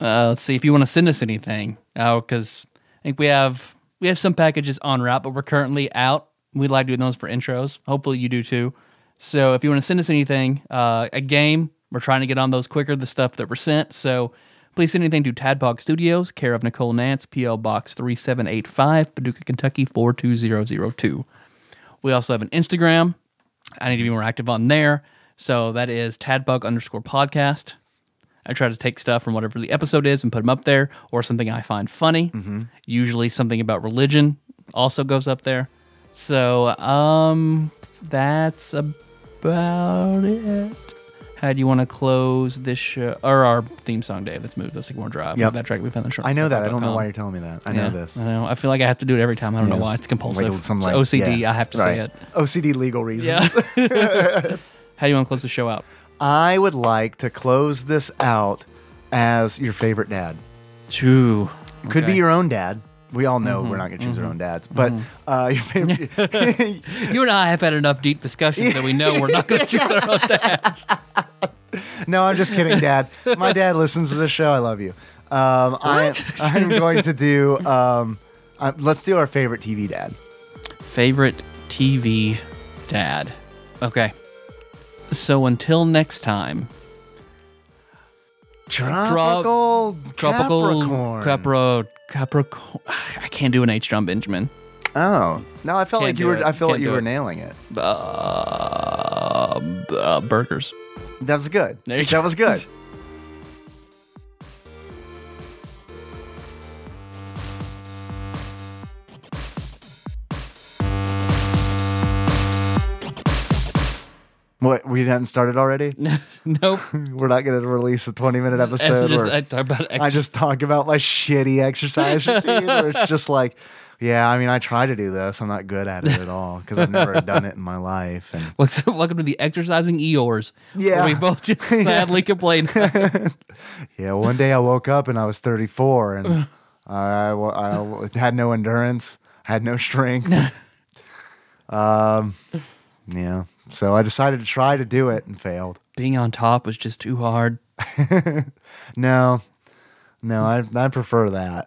[SPEAKER 2] Uh, let's see if you want to send us anything. Oh, because I think we have we have some packages on route, but we're currently out. We like doing those for intros. Hopefully, you do too. So if you want to send us anything, uh, a game, we're trying to get on those quicker. The stuff that were sent. So Please send anything to Tadpog Studios, care of Nicole Nance, P.L. Box 3785, Paducah, Kentucky 42002. We also have an Instagram. I need to be more active on there. So that is Tadpog underscore podcast. I try to take stuff from whatever the episode is and put them up there, or something I find funny. Usually something about religion also goes up there. So um, that's about it. How do you want to close this show or our theme song, Dave? Let's move. Let's take more drive.
[SPEAKER 3] Yep.
[SPEAKER 2] That track we found the on
[SPEAKER 3] I know that. I don't know why you're telling me that. I know this.
[SPEAKER 2] I know. I feel like I have to do it every time. I don't know why. It's compulsive.
[SPEAKER 3] Like some,
[SPEAKER 2] it's
[SPEAKER 3] like-
[SPEAKER 2] OCD.
[SPEAKER 3] yeah.
[SPEAKER 2] I have to say it.
[SPEAKER 3] OCD legal reasons.
[SPEAKER 2] Yeah. *laughs* *laughs* How do you want to close the show out?
[SPEAKER 3] I would like to close this out as your favorite dad.
[SPEAKER 2] True.
[SPEAKER 3] Could be your own dad. We all know
[SPEAKER 2] Mm-hmm.
[SPEAKER 3] we're not going to choose our own dads, but uh, your favorite. *laughs* *laughs*
[SPEAKER 2] You and I have had enough deep discussions that we know we're not going to choose our own dads. *laughs*
[SPEAKER 3] no, I'm just kidding, Dad. My dad listens to the show. I love you. Um, I, I'm going to do. Um, uh, let's do our favorite TV dad.
[SPEAKER 2] Favorite TV dad. Okay. So until next time,
[SPEAKER 3] Tropical,
[SPEAKER 2] tropical
[SPEAKER 3] Capricorn.
[SPEAKER 2] Capricorn. *sighs* I can't do an H. Jon Benjamin.
[SPEAKER 3] Oh no, I felt
[SPEAKER 2] Can't
[SPEAKER 3] like you were.
[SPEAKER 2] it.
[SPEAKER 3] I felt like
[SPEAKER 2] Can't
[SPEAKER 3] you were
[SPEAKER 2] it.
[SPEAKER 3] nailing it.
[SPEAKER 2] Uh, uh, burgers.
[SPEAKER 3] That was good. That
[SPEAKER 2] go.
[SPEAKER 3] was good. *laughs* What we hadn't started already? *laughs*
[SPEAKER 2] nope. *laughs*
[SPEAKER 3] We're not going to release a 20 minute episode.
[SPEAKER 2] just, I talk about
[SPEAKER 3] I just talk about my shitty exercise routine where it's just *laughs* like, yeah, I mean, I try to do this. I'm not good at it at all because I've never done it in my life. And
[SPEAKER 2] Welcome welcome to the exercising Eeyores.
[SPEAKER 3] Yeah.
[SPEAKER 2] where we both just sadly complain.
[SPEAKER 3] yeah, one day I woke up and I was 34 and I, I, I had no endurance, had no strength. um, yeah. So I decided to try to do it and failed.
[SPEAKER 2] Being on top was just too hard. *laughs*
[SPEAKER 3] No, no, I, I prefer that.